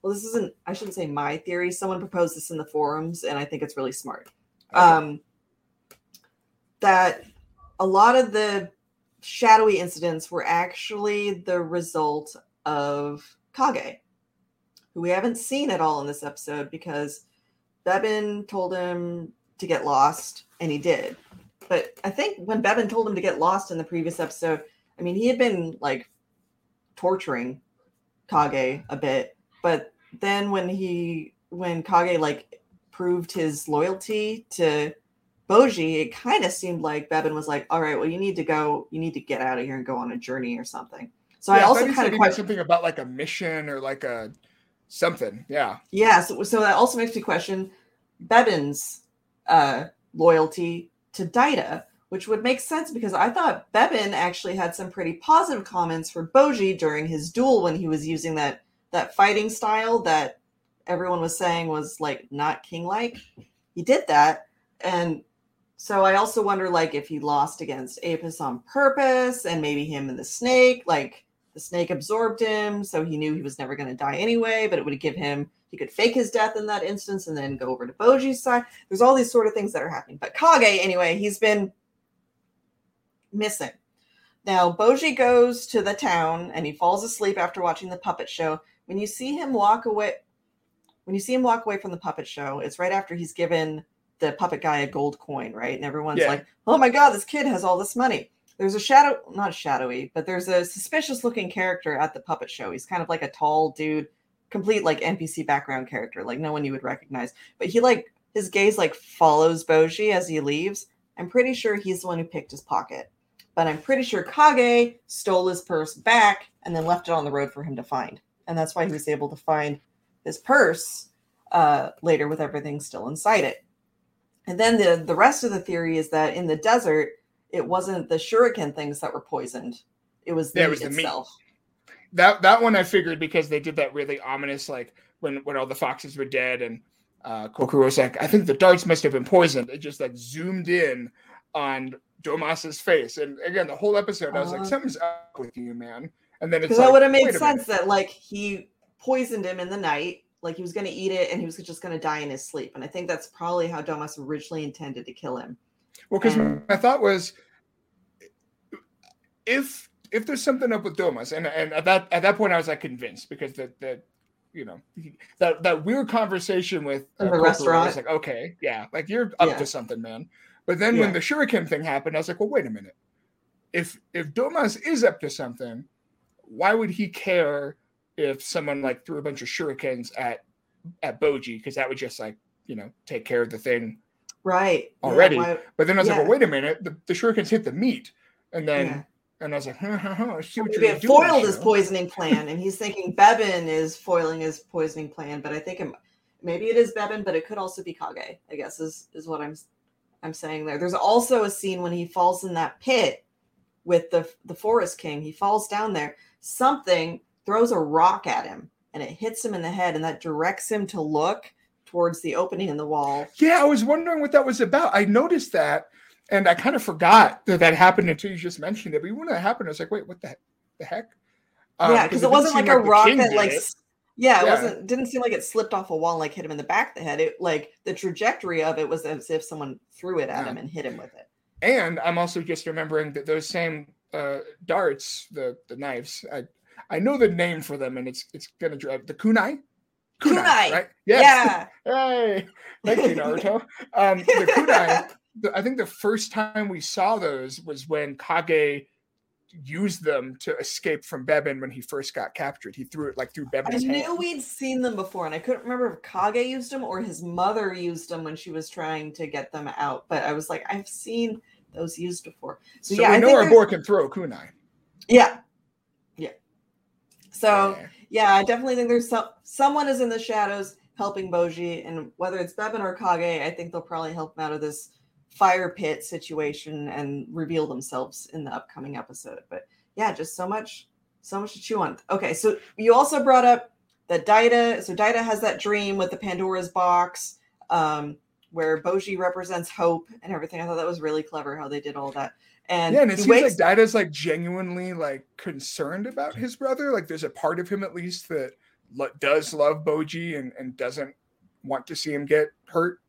well, this isn't I shouldn't say my theory. Someone proposed this in the forums, and I think it's really smart. Um that a lot of the shadowy incidents were actually the result of Kage, who we haven't seen at all in this episode because Bebin told him to get lost, and he did. But I think when Bebin told him to get lost in the previous episode, I mean, he had been like torturing Kage a bit. But then when he, when Kage like proved his loyalty to Bojji, it kind of seemed like Bebin was like, all right, well, you need to go, you need to get out of here and go on a journey or something. So I also kind of question. something about like a mission or like a something. Yeah. Yeah, so, so that also makes me question Bebin's uh, loyalty to Daida, which would make sense because I thought Bebin actually had some pretty positive comments for Bojji during his duel when he was using that that fighting style that everyone was saying was like not king-like. He did that, and so I also wonder like if he lost against Apis on purpose, and maybe him and the snake, like the snake absorbed him, so he knew he was never going to die anyway, but it would give him he could fake his death in that instance and then go over to Bojji's side. There's all these sort of things that are happening. But Kage, anyway, he's been missing. Now, Bojji goes to the town and he falls asleep after watching the puppet show. When you see him walk away, when you see him walk away from the puppet show, it's right after he's given the puppet guy a gold coin, right? And everyone's Yeah. like, "Oh my god, this kid has all this money." There's a shadow, not shadowy, but there's a suspicious looking character at the puppet show. He's kind of like a tall dude, complete like NPC background character, like no one you would recognize. But he like his gaze like follows Bojji as he leaves. I'm pretty sure he's the one who picked his pocket. But I'm pretty sure Kage stole his purse back and then left it on the road for him to find. And that's why he was able to find his purse uh, later with everything still inside it. And then the, the rest of the theory is that in the desert, it wasn't the shuriken things that were poisoned. It was the Yeah, it was the meat. That that one I figured because they did that really ominous like when when all the foxes were dead and uh Kokoro was like, I think the darts must have been poisoned. It just like zoomed in on Domas's face. And again, the whole episode, I was like, Uh-huh. something's up with you, man. And then it's Because like, that would have made sense that like he poisoned him in the night, like he was going to eat it and he was just going to die in his sleep. And I think that's probably how Domas originally intended to kill him. Well, because And- my thought was, if if there's something up with Domas, and and at that at that point I was like convinced because the the you know that that weird conversation with In the uh, Kokoro, I restaurant? was like, okay, yeah, like you're up Yeah. to something, man. But then Yeah. when the shuriken thing happened, I was like, well, wait a minute. If if Domas is up to something, why would he care if someone like threw a bunch of shurikens at at Bojji? Because that would just like you know take care of the thing Right. Yeah, Already. why- but then I was like, well, wait a minute. The, the shurikens hit the meat. And then, Yeah. And I was like, huh, huh, huh, I see what Maybe you're it doing. foiled his poisoning plan, and he's thinking Bebin is foiling his poisoning plan. But I think it, maybe it is Bebin, but it could also be Kage. I guess is is what I'm I'm saying there. There's also a scene when he falls in that pit with the the forest king. He falls down there. Something throws a rock at him and it hits him in the head and that directs him to look towards the opening in the wall. Yeah, I was wondering what that was about. I noticed that and I kind of forgot that that happened until you just mentioned it. But when that happened, I was like, wait, what the, the heck? Um, yeah, because it, it wasn't like a rock that like. Yeah, it yeah. wasn't didn't seem like it slipped off a wall and like hit him in the back of the head. It like the trajectory of it was as if someone threw it at yeah. him and hit him with it. And I'm also just remembering that those same uh, darts, the the knives, I I know the name for them, and it's it's gonna drive the kunai. Kunai, kunai. right? Yes. Yeah. hey, thank you, Naruto. um, the kunai. The, I think the first time we saw those was when Kage used them to escape from Bebin when he first got captured. He threw it like through Bebin's I knew hand. we'd seen them before, and I couldn't remember if Kage used them or his mother used them when she was trying to get them out. But I was like, I've seen those used before. So, so yeah, we I know our boy can throw kunai. Yeah, yeah. So yeah. yeah, I definitely think there's some someone is in the shadows helping Bojji, and whether it's Bebin or Kage, I think they'll probably help him out of this fire pit situation and reveal themselves in the upcoming episode. But yeah, just so much, so much to chew on. Okay, so you also brought up that Daida. So Daida has that dream with the Pandora's box, um, where Bojji represents hope and everything. I thought that was really clever how they did all that. And yeah, and it seems wakes- like Daida's like genuinely like concerned about his brother. Like there's a part of him at least that lo- does love Bojji and, and doesn't want to see him get hurt.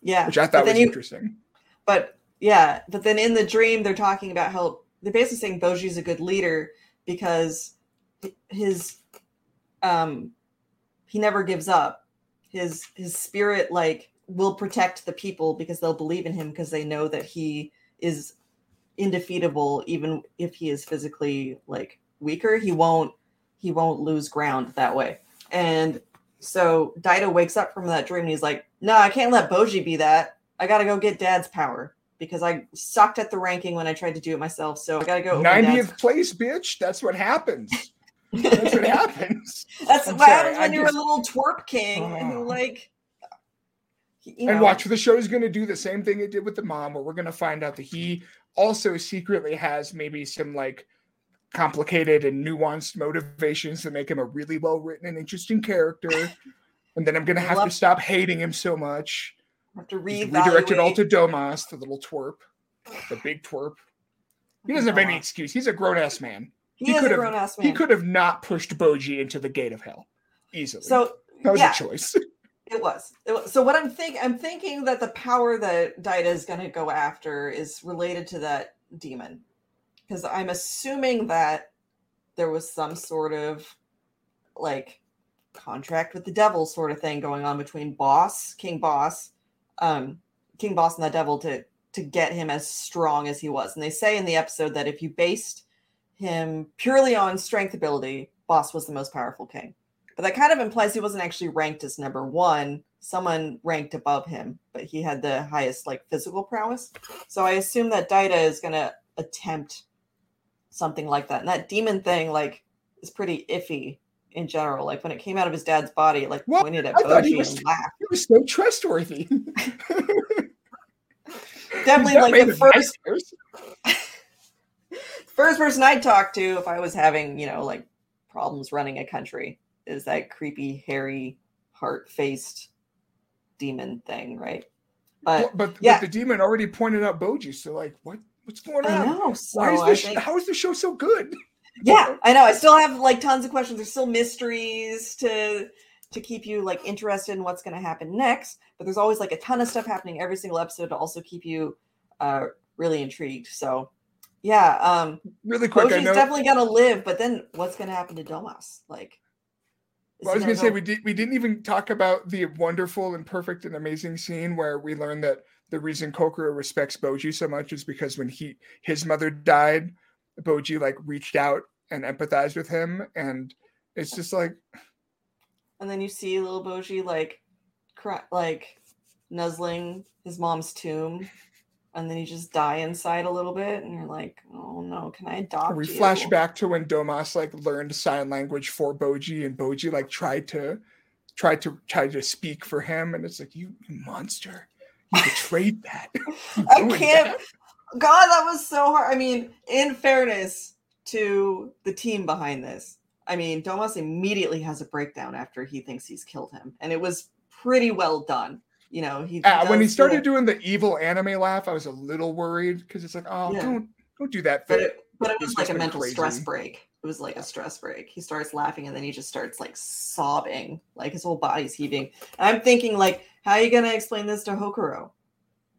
Yeah, which I thought was you, interesting but yeah, but then in the dream, they're talking about how they're basically saying Bojji's a good leader because his um he never gives up. His his spirit like will protect the people because they'll believe in him because they know that he is indefeatable even if he is physically like weaker. He won't he won't lose ground that way. And so Daida wakes up from that dream and he's like no i can't let Bojji be that I gotta go get dad's power because I sucked at the ranking when I tried to do it myself. So I gotta go. 90th place, bitch. That's what happens. That's what happens. That's I'm what sorry, happens when I you're just... a little twerp king oh. and ah. like. You know. And watch, the show is going to do the same thing it did with the mom, where we're going to find out that he also secretly has maybe some like complicated and nuanced motivations to make him a really well written and interesting character. and then I'm going to have to stop hating him so much have to read. Redirected all to Domas, the little twerp, the big twerp. He doesn't have any excuse. He's a grown ass man. He, he could have. He could have not pushed Bojji into the gate of hell easily. So that was yeah, a choice. It was. it was. So what I'm think I'm thinking that the power that Daida is going to go after is related to that demon, because I'm assuming that there was some sort of like contract with the devil sort of thing going on between Boss King Boss um, King Boss and the Devil to to get him as strong as he was. And they say in the episode that if you based him purely on strength ability, Boss was the most powerful king. But that kind of implies he wasn't actually ranked as number one. Someone ranked above him, but he had the highest like physical prowess. So I assume that Daida is gonna attempt something like that. And that demon thing, like, is pretty iffy in general. Like when it came out of his dad's body, it like well, pointed at Bojji was, and laughed. He was so trustworthy. Definitely like the first first person I'd talk to if I was having, you know, like problems running a country is that creepy, hairy, heart faced demon thing, right? But, but, yeah. but the demon already pointed out Bojji, so like what what's going on? I know. So Why is this think... how is the show so good? Yeah, I know. I still have like tons of questions. There's still mysteries to to keep you like interested in what's going to happen next. But there's always like a ton of stuff happening every single episode to also keep you uh, really intrigued. So yeah, um, really quick. Bojji's definitely gonna live, but then what's gonna happen to Domas? Like, well, I was gonna say we did we didn't even talk about the wonderful and perfect and amazing scene where we learned that the reason Kokoro respects Bojji so much is because when he his mother died, Bojji like reached out and empathized with him, and it's just like. And then you see little Bojji like, cry, like, nuzzling his mom's tomb, and then you just die inside a little bit, and you're like, oh no, can I adopt? We you? flash back to when Domas like learned sign language for Bojji, and Bojji like tried to, tried to try to speak for him, and it's like you, you monster, you betrayed that. I can't. That. God, that was so hard. I mean, in fairness to the team behind this, I mean, Domas immediately has a breakdown after he thinks he's killed him, and it was pretty well done. You know, he Uh, when he started the- doing the evil anime laugh, I was a little worried because it's like, oh, Yeah. don't don't do that. but it, but it was like a mental stress break. It was like a stress break. He starts laughing and then he just starts like sobbing, like his whole body's heaving. And I'm thinking, like, how are you gonna explain this to Hokuro?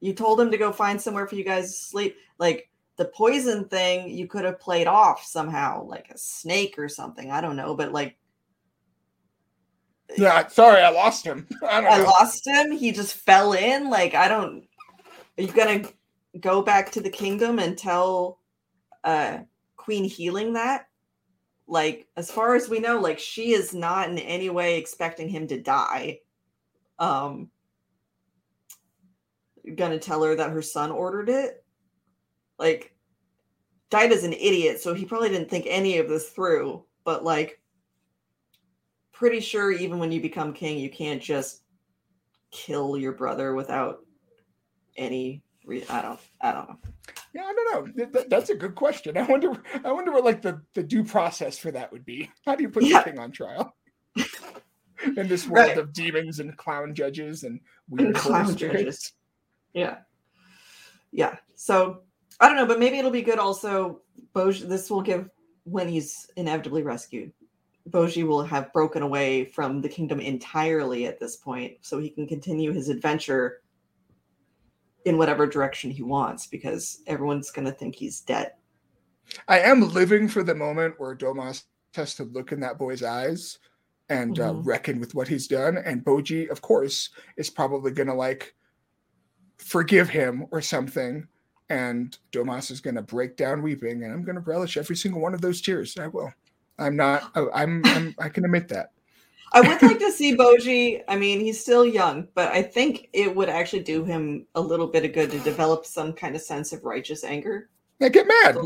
You told him to go find somewhere for you guys to sleep. Like the poison thing, you could have played off somehow, like a snake or something. I don't know, but like Yeah, sorry, I lost him. I don't I lost him. He just fell in. Like I don't. Are you gonna go back to the kingdom and tell uh Queen Hiling that? Like as far as we know, like she is not in any way expecting him to die. Um, you're gonna tell her that her son ordered it. Like, Daida's an idiot, so he probably didn't think any of this through. But like, pretty sure even when you become king, you can't just kill your brother without any. Re- I don't. I don't know. Yeah, I don't know. Th- th- that's a good question. I wonder. I wonder what like the the due process for that would be. How do you put Yeah. the king on trial? In this world Right. of demons and clown judges and weird And clown judges. Yeah. Yeah. So I don't know, but maybe it'll be good also. Bojji, this will give when he's inevitably rescued. Bojji will have broken away from the kingdom entirely at this point, so he can continue his adventure in whatever direction he wants because everyone's going to think he's dead. I am living for the moment where Domas has to look in that boy's eyes and uh, Mhm. reckon with what he's done. And Bojji, of course, is probably going to like forgive him or something. And Domas is going to break down weeping, and I'm going to relish every single one of those tears. I will. I'm not. I'm. I'm I can admit that. I would like to see Bojji. I mean, he's still young, but I think it would actually do him a little bit of good to develop some kind of sense of righteous anger. Yeah, get mad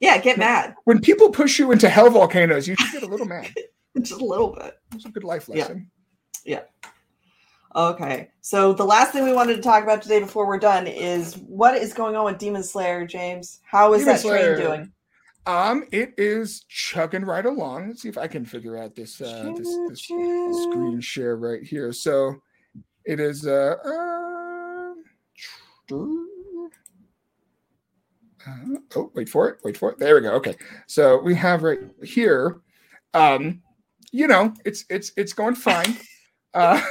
Yeah, get mad when people push you into hell volcanoes. You should get a little mad. just a little bit. It's a good life lesson. Yeah. lesson. Okay, so the last thing we wanted to talk about today before we're done is what is going on with Demon Slayer, James? How is Demon that Slayer. train doing? Um, it is chugging right along. Let's see if I can figure out this uh, this, this screen share right here. So it is uh, uh, uh oh wait for it wait for it there we go okay so we have right here um you know it's it's it's going fine uh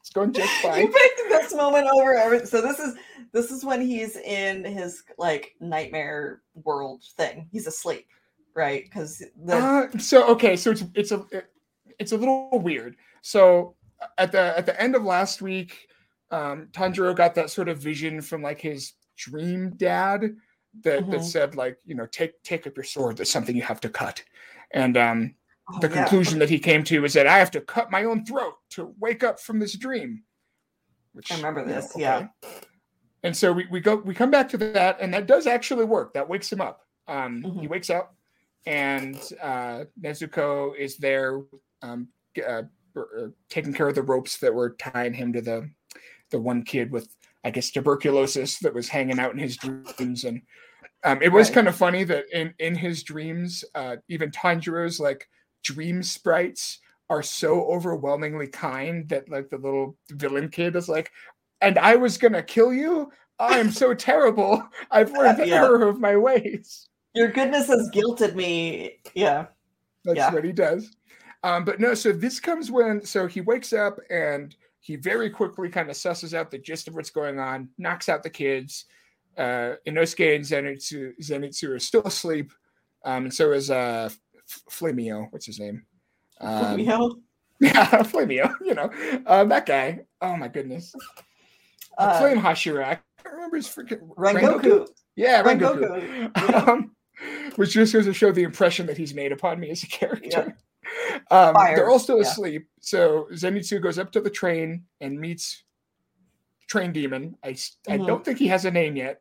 it's going just fine. you picked this moment over everything. So this is this is when he's in his like nightmare world thing. He's asleep, right? Because the Uh, so okay, so it's it's a it- it's a little weird. So at the at the end of last week, um, Tanjiro got that sort of vision from like his dream dad that that Mhm. said like you know take take up your sword. There's something you have to cut, and um, oh, the yeah. conclusion that he came to is that I have to cut my own throat to wake up from this dream. Which I remember you know, this, yeah. And so we, we go we come back to that, and that does actually work. That wakes him up. Um, He Mhm. wakes up, and uh, Nezuko is there, um, uh, uh, taking care of the ropes that were tying him to the the one kid with I guess tuberculosis that was hanging out in his dreams, and um, it was Right. kind of funny that in in his dreams, uh, even Tanjiro's like dream sprites are so overwhelmingly kind that like the little villain kid is like, and I was gonna kill you. I'm so terrible. I've learned the Yeah. error of my ways. Your goodness has guilted me. Yeah. That's Yeah. what he does. Um, but no, so this comes when so he wakes up and he very quickly kind of susses out the gist of what's going on, knocks out the kids. Uh, Inosuke and Zenitsu, Zenitsu are still asleep. Um, and so is uh, Flamio. What's his name? Um, yeah, Flamio. You know, um, that guy. Oh my goodness. Uh, Flame Hashira. I can't remember his freaking Rengoku. Yeah, Rengoku, Rengoku. Um, which just goes to show the impression that he's made upon me as a character. Um, they're all still yeah. asleep. So Zenitsu goes up to the train and meets Train Demon. I, s- I don't think he has a name yet.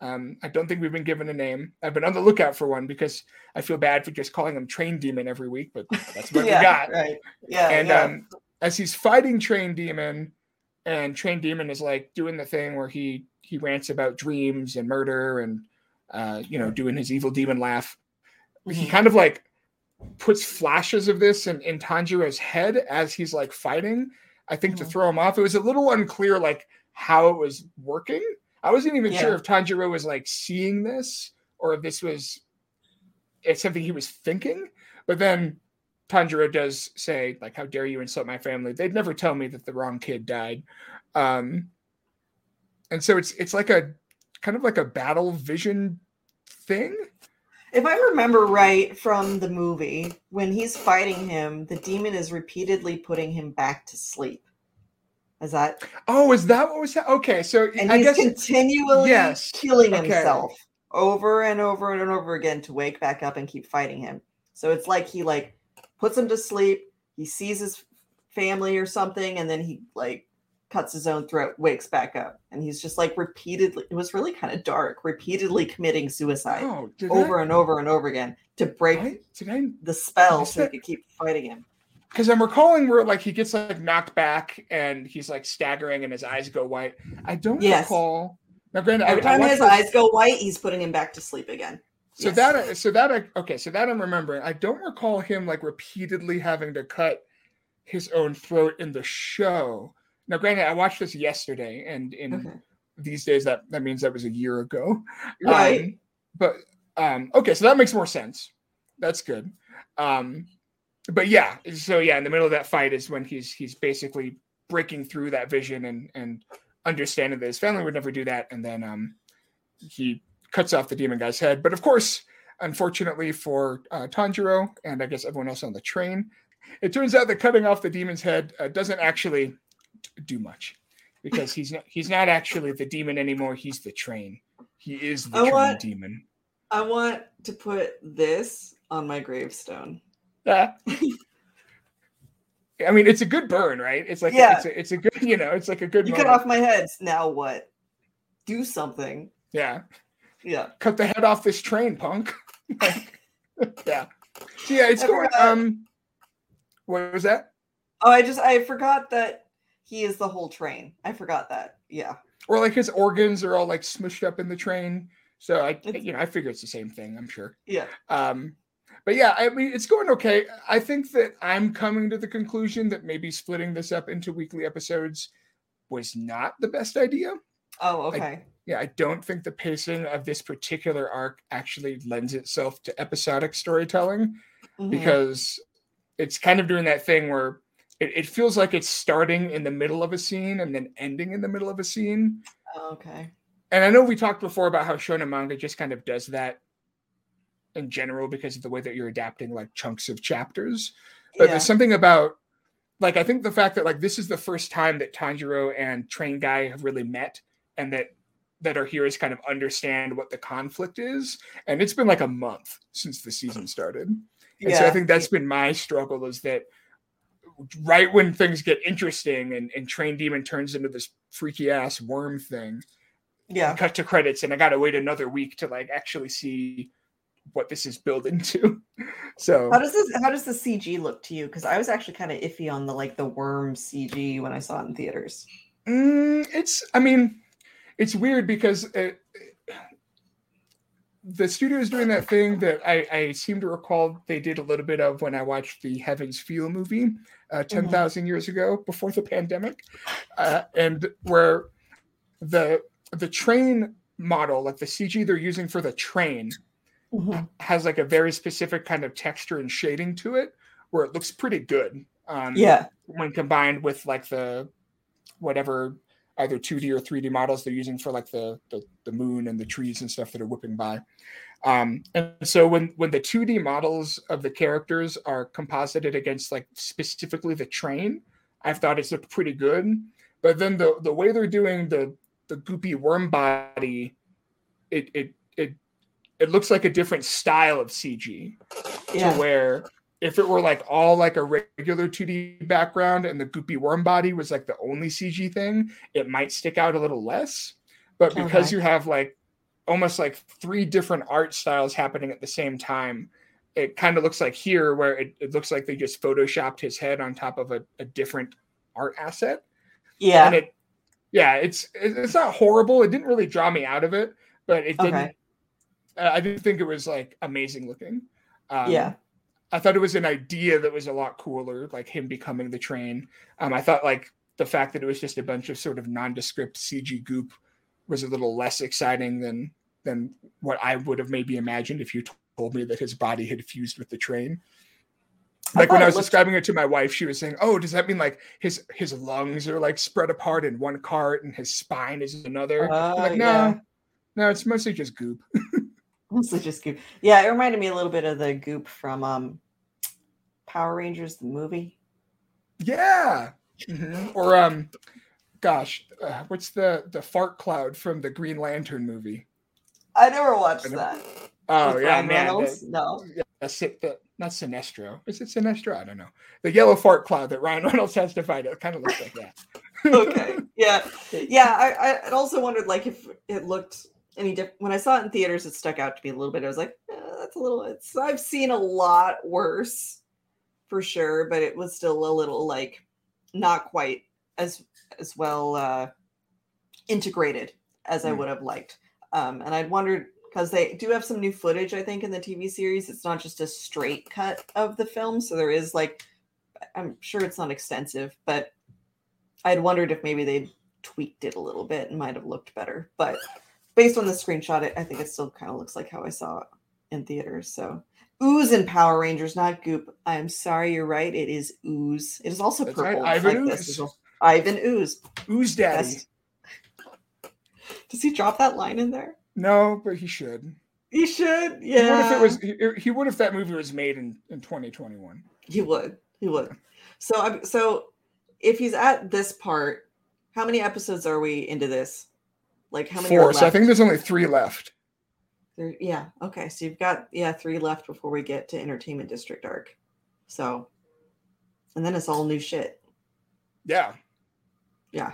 Um, I don't think we've been given a name. I've been on the lookout for one because I feel bad for just calling him Train Demon every week, but that's what yeah, we got. right. Yeah. And yeah. um, as he's fighting Train Demon, and Train Demon is like doing the thing where he he rants about dreams and murder and uh, you know doing his evil demon laugh. He Mhm. kind of like puts flashes of this in, in Tanjiro's head as he's like fighting. I think to Mhm. throw him off. It was a little unclear like how it was working. I wasn't even sure if Tanjiro was like seeing this or if this was it's something he was thinking. But then Tanjiro does say, like, how dare you insult my family? They'd never tell me that the wrong kid died. Um and so it's it's like a kind of like a battle vision thing. If I remember right from the movie, when he's fighting him, the demon is repeatedly putting him back to sleep. Is that? Oh, is that what was that? Okay, so And I he's guess continually yes. killing Okay. himself over and over and over again to wake back up and keep fighting him. So it's like he like puts him to sleep. He sees his family or something, and then he like cuts his own throat, wakes back up, and he's just like repeatedly. It was really kind of dark. Repeatedly committing suicide oh, over and over and over again to break I, I the spell so he could keep fighting him. Because I'm recalling where like he gets like knocked back and he's like staggering and his eyes go white. I don't Yes. recall. Now, granted, I- Every I time watched his this- eyes go white, he's putting him back to sleep again. So Yes. that so that I okay, so that I'm remembering. I don't recall him like repeatedly having to cut his own throat in the show. Now, granted, I watched this yesterday, and in these days that that means that was a year ago. Right. Um, but um, okay, so that makes more sense. That's good. Um, but yeah, so yeah, in the middle of that fight is when he's he's basically breaking through that vision and and understanding that his family would never do that, and then um, he cuts off the demon guy's head. But of course, unfortunately for uh, Tanjiro and I guess everyone else on the train, it turns out that cutting off the demon's head uh, doesn't actually do much because he's not he's not actually the demon anymore. He's the train. He is the I train want- demon. I want to put this on my gravestone. Yeah. I mean, it's a good burn, right? It's like Yeah. it's a, it's a good, you know, it's like a good. You cut off my head. Now what? Do something. Yeah, Yeah. cut the head off this train, punk. Like, yeah. So yeah, it's I going. forgot. Um, what was that? Oh, I just I forgot that he is the whole train. I forgot that. Yeah. Or like his organs are all like smushed up in the train. So I, It's- you know, I figure it's the same thing. I'm sure. Yeah. Um, but yeah, I mean, it's going okay. I think that I'm coming to the conclusion that maybe splitting this up into weekly episodes was not the best idea. Oh, okay. Yeah, I don't think the pacing of this particular arc actually lends itself to episodic storytelling Mhm. because it's kind of doing that thing where it, it feels like it's starting in the middle of a scene and then ending in the middle of a scene. Oh, okay. And I know we talked before about how shonen manga just kind of does that in general because of the way that you're adapting like chunks of chapters. But Yeah. there's something about like I think the fact that like this is the first time that Tanjiro and Train Guy have really met and that that our heroes kind of understand what the conflict is. And it's been like a month since the season mm-hmm. started. And so I think that's been my struggle is that right when things get interesting and, and Train Demon turns into this freaky ass worm thing, Yeah. cut to credits and I gotta wait another week to like actually see what this is building to. So How does this how does the CG look to you? Because I was actually kind of iffy on the like the worm CG when I saw it in theaters. Mm, it's i mean it's weird because it, the studio is doing that thing that I, I seem to recall they did a little bit of when i watched the Heaven's Feel movie uh, 10000 years ago before the pandemic uh, and where the the train model like the cg they're using for the train has like a very specific kind of texture and shading to it where it looks pretty good um, Yeah. when combined with like the whatever either 2D or 3D models they're using for like the, the the moon and the trees and stuff that are whipping by. Um, and so when when the 2D models of the characters are composited against like specifically the train, I've thought it's looked pretty good. But then the the way they're doing the the goopy worm body, it it it it looks like a different style of CG Yeah. to where if it were like all like a regular 2D background and the goopy worm body was like the only CG thing, it might stick out a little less. But because Okay. you have like almost like three different art styles happening at the same time, it kind of looks like here where it, it looks like they just photoshopped his head on top of a, a different art asset. Yeah. And it, yeah, it's it's not horrible. It didn't really draw me out of it, but it didn't. Okay. Uh, I didn't think it was like amazing looking. Um, Yeah. I thought it was an idea that was a lot cooler, like him becoming the train. Um, I thought like the fact that it was just a bunch of sort of nondescript CG goop was a little less exciting than than what I would have maybe imagined if you told me that his body had fused with the train. I Like when thought I it was looked- describing it to my wife, she was saying, "Oh, does that mean like his his lungs are like spread apart in one cart and his spine is another?" Oh, like, no, yeah. no, it's mostly just goop. Mostly just goop. Yeah, it reminded me a little bit of the goop from um Power Rangers the movie. Yeah. Mhm. Or um, gosh, uh, what's the the fart cloud from the Green Lantern movie? I never watched I know. that. Oh With yeah, Ryan man. Reynolds? No. the, Sin- the, not Sinestro. Is it Sinestro? I don't know. The yellow fart cloud that Ryan Reynolds testified. It kind of looks like that. okay. Yeah. Yeah. I, I also wondered like if it looked any different when I saw it in theaters, it stuck out to me a little bit. I was like, eh, that's a little it's I've seen a lot worse for sure, but it was still a little like not quite as as well uh integrated as I Hmm. would have liked. Um and I'd wondered because they do have some new footage, I think, in the TV series. It's not just a straight cut of the film. So there is like I'm sure it's not extensive, but I'd wondered if maybe they tweaked it a little bit and might have looked better. But based on the screenshot, it, I think it still kind of looks like how I saw it in theaters. So ooze in Power Rangers, not goop. I'm sorry, you're right. It is ooze. It is also That's purple. right, Ivan this Ooze. well. Ivan Ooze. Ooze Daddy. Best. Does he drop that line in there? No, but he should. He should. He would Yeah. if it was. He, er, he would if that movie was made in in 2021. He would. He would. So I'm so if he's at this part, how many episodes are we into this? Like how many are Four. So I think there's only three left. There, yeah. Okay. So you've got yeah three left before we get to Entertainment District arc. So, and then it's all new shit. Yeah. Yeah.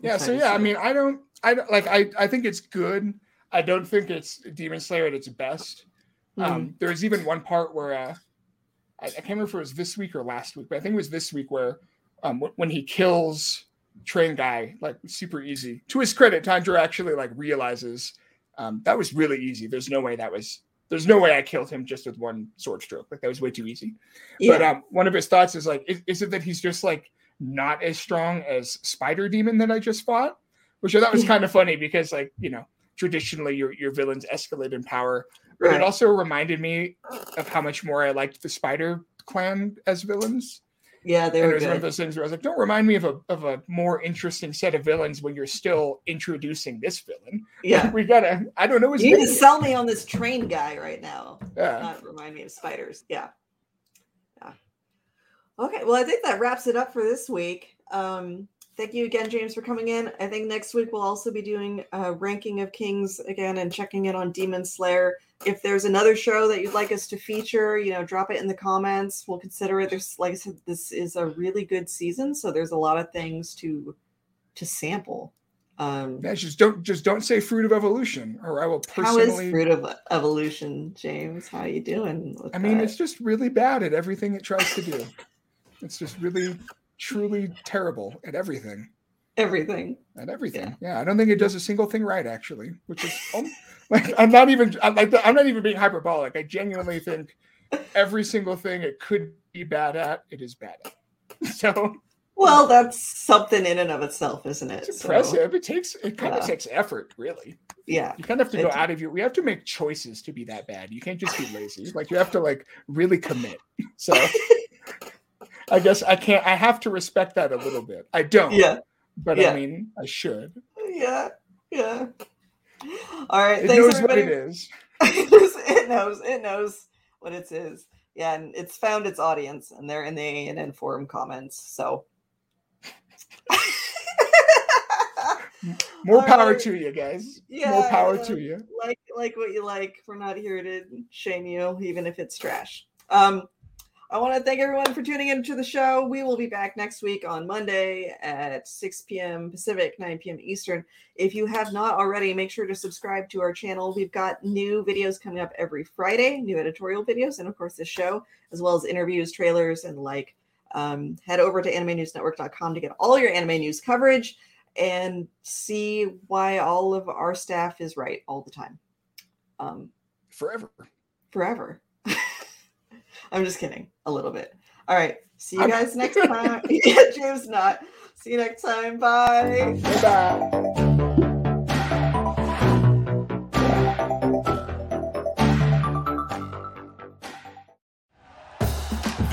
Yeah. So yeah, I mean, I don't. I don't like. I I think it's good. I don't think it's Demon Slayer at its best. it. Um, there was even one part where uh, I, I can't remember if it was this week or last week, but I think it was this week where um, wh- when he kills Train Guy, like super easy. To his credit, Tanjiro actually like realizes um, that was really easy. There's no way that was. There's no way I killed him just with one sword stroke. Like that was way too easy. yeah. But um, one of his thoughts is like, is, is it that he's just like not as strong as Spider Demon that I just fought? Which I thought was kind of funny because like you know traditionally your your villains escalate in power but right. it also reminded me of how much more I liked the Spider Clan as villains. Yeah, they and it were was one of those things where I was like, "Don't remind me of a of a more interesting set of villains when you're still introducing this villain." Yeah. we gotta. I don't know his You need to sell me on this train guy right now. Yeah. Not remind me of spiders. Yeah. Yeah. Okay. Well, I think that wraps it up for this week. Um, thank you again, James, for coming in. I think next week we'll also be doing a ranking of kings again and checking in on Demon Slayer. If there's another show that you'd like us to feature, you know, drop it in the comments. We'll consider it. There's, like I said, this is a really good season, so there's a lot of things to to sample. Um, Yeah, just don't just don't say fruit of evolution, or I will personally how is fruit of evolution, James? How you doing? I mean, that? it's just really bad at everything it tries to do. it's just really, truly terrible at everything. everything. At everything. Yeah. I don't think it does a single thing right, actually. Which is um, like I'm not even I'm like I'm not even being hyperbolic. I genuinely think every single thing it could be bad at, it is bad at. So Well, that's something in and of itself, isn't it? it's So, impressive. it takes it kind yeah. of takes effort, really. yeah. You kind of have to go out of your we have to make choices to be that bad. You can't just be lazy. Like you have to like really commit. So I guess I can't I have to respect that a little bit. I don't, Yeah. but yeah. I mean I should. Yeah. Yeah. All right. It thanks, knows everybody. what it is. it knows. It knows what it is. Yeah, and it's found its audience, and they're in the ANN forum comments. So. More All power right. to you guys. Yeah, More power to you. like like what you like. We're not here to shame you, even if it's trash. Um, I want to thank everyone for tuning into the show. We will be back next week on Monday at 6 p.m. Pacific, 9 p.m. Eastern. If you have not already, make sure to subscribe to our channel. We've got new videos coming up every Friday, new editorial videos, and of course, this show, as well as interviews, trailers, and like Um, head over to animenewsnetwork.com to get all your anime news coverage and see why all of our staff is right all the time. Um, forever. Forever. I'm just kidding, a little bit. All right. See you guys next time. yeah, James not. See you next time. Bye. Bye.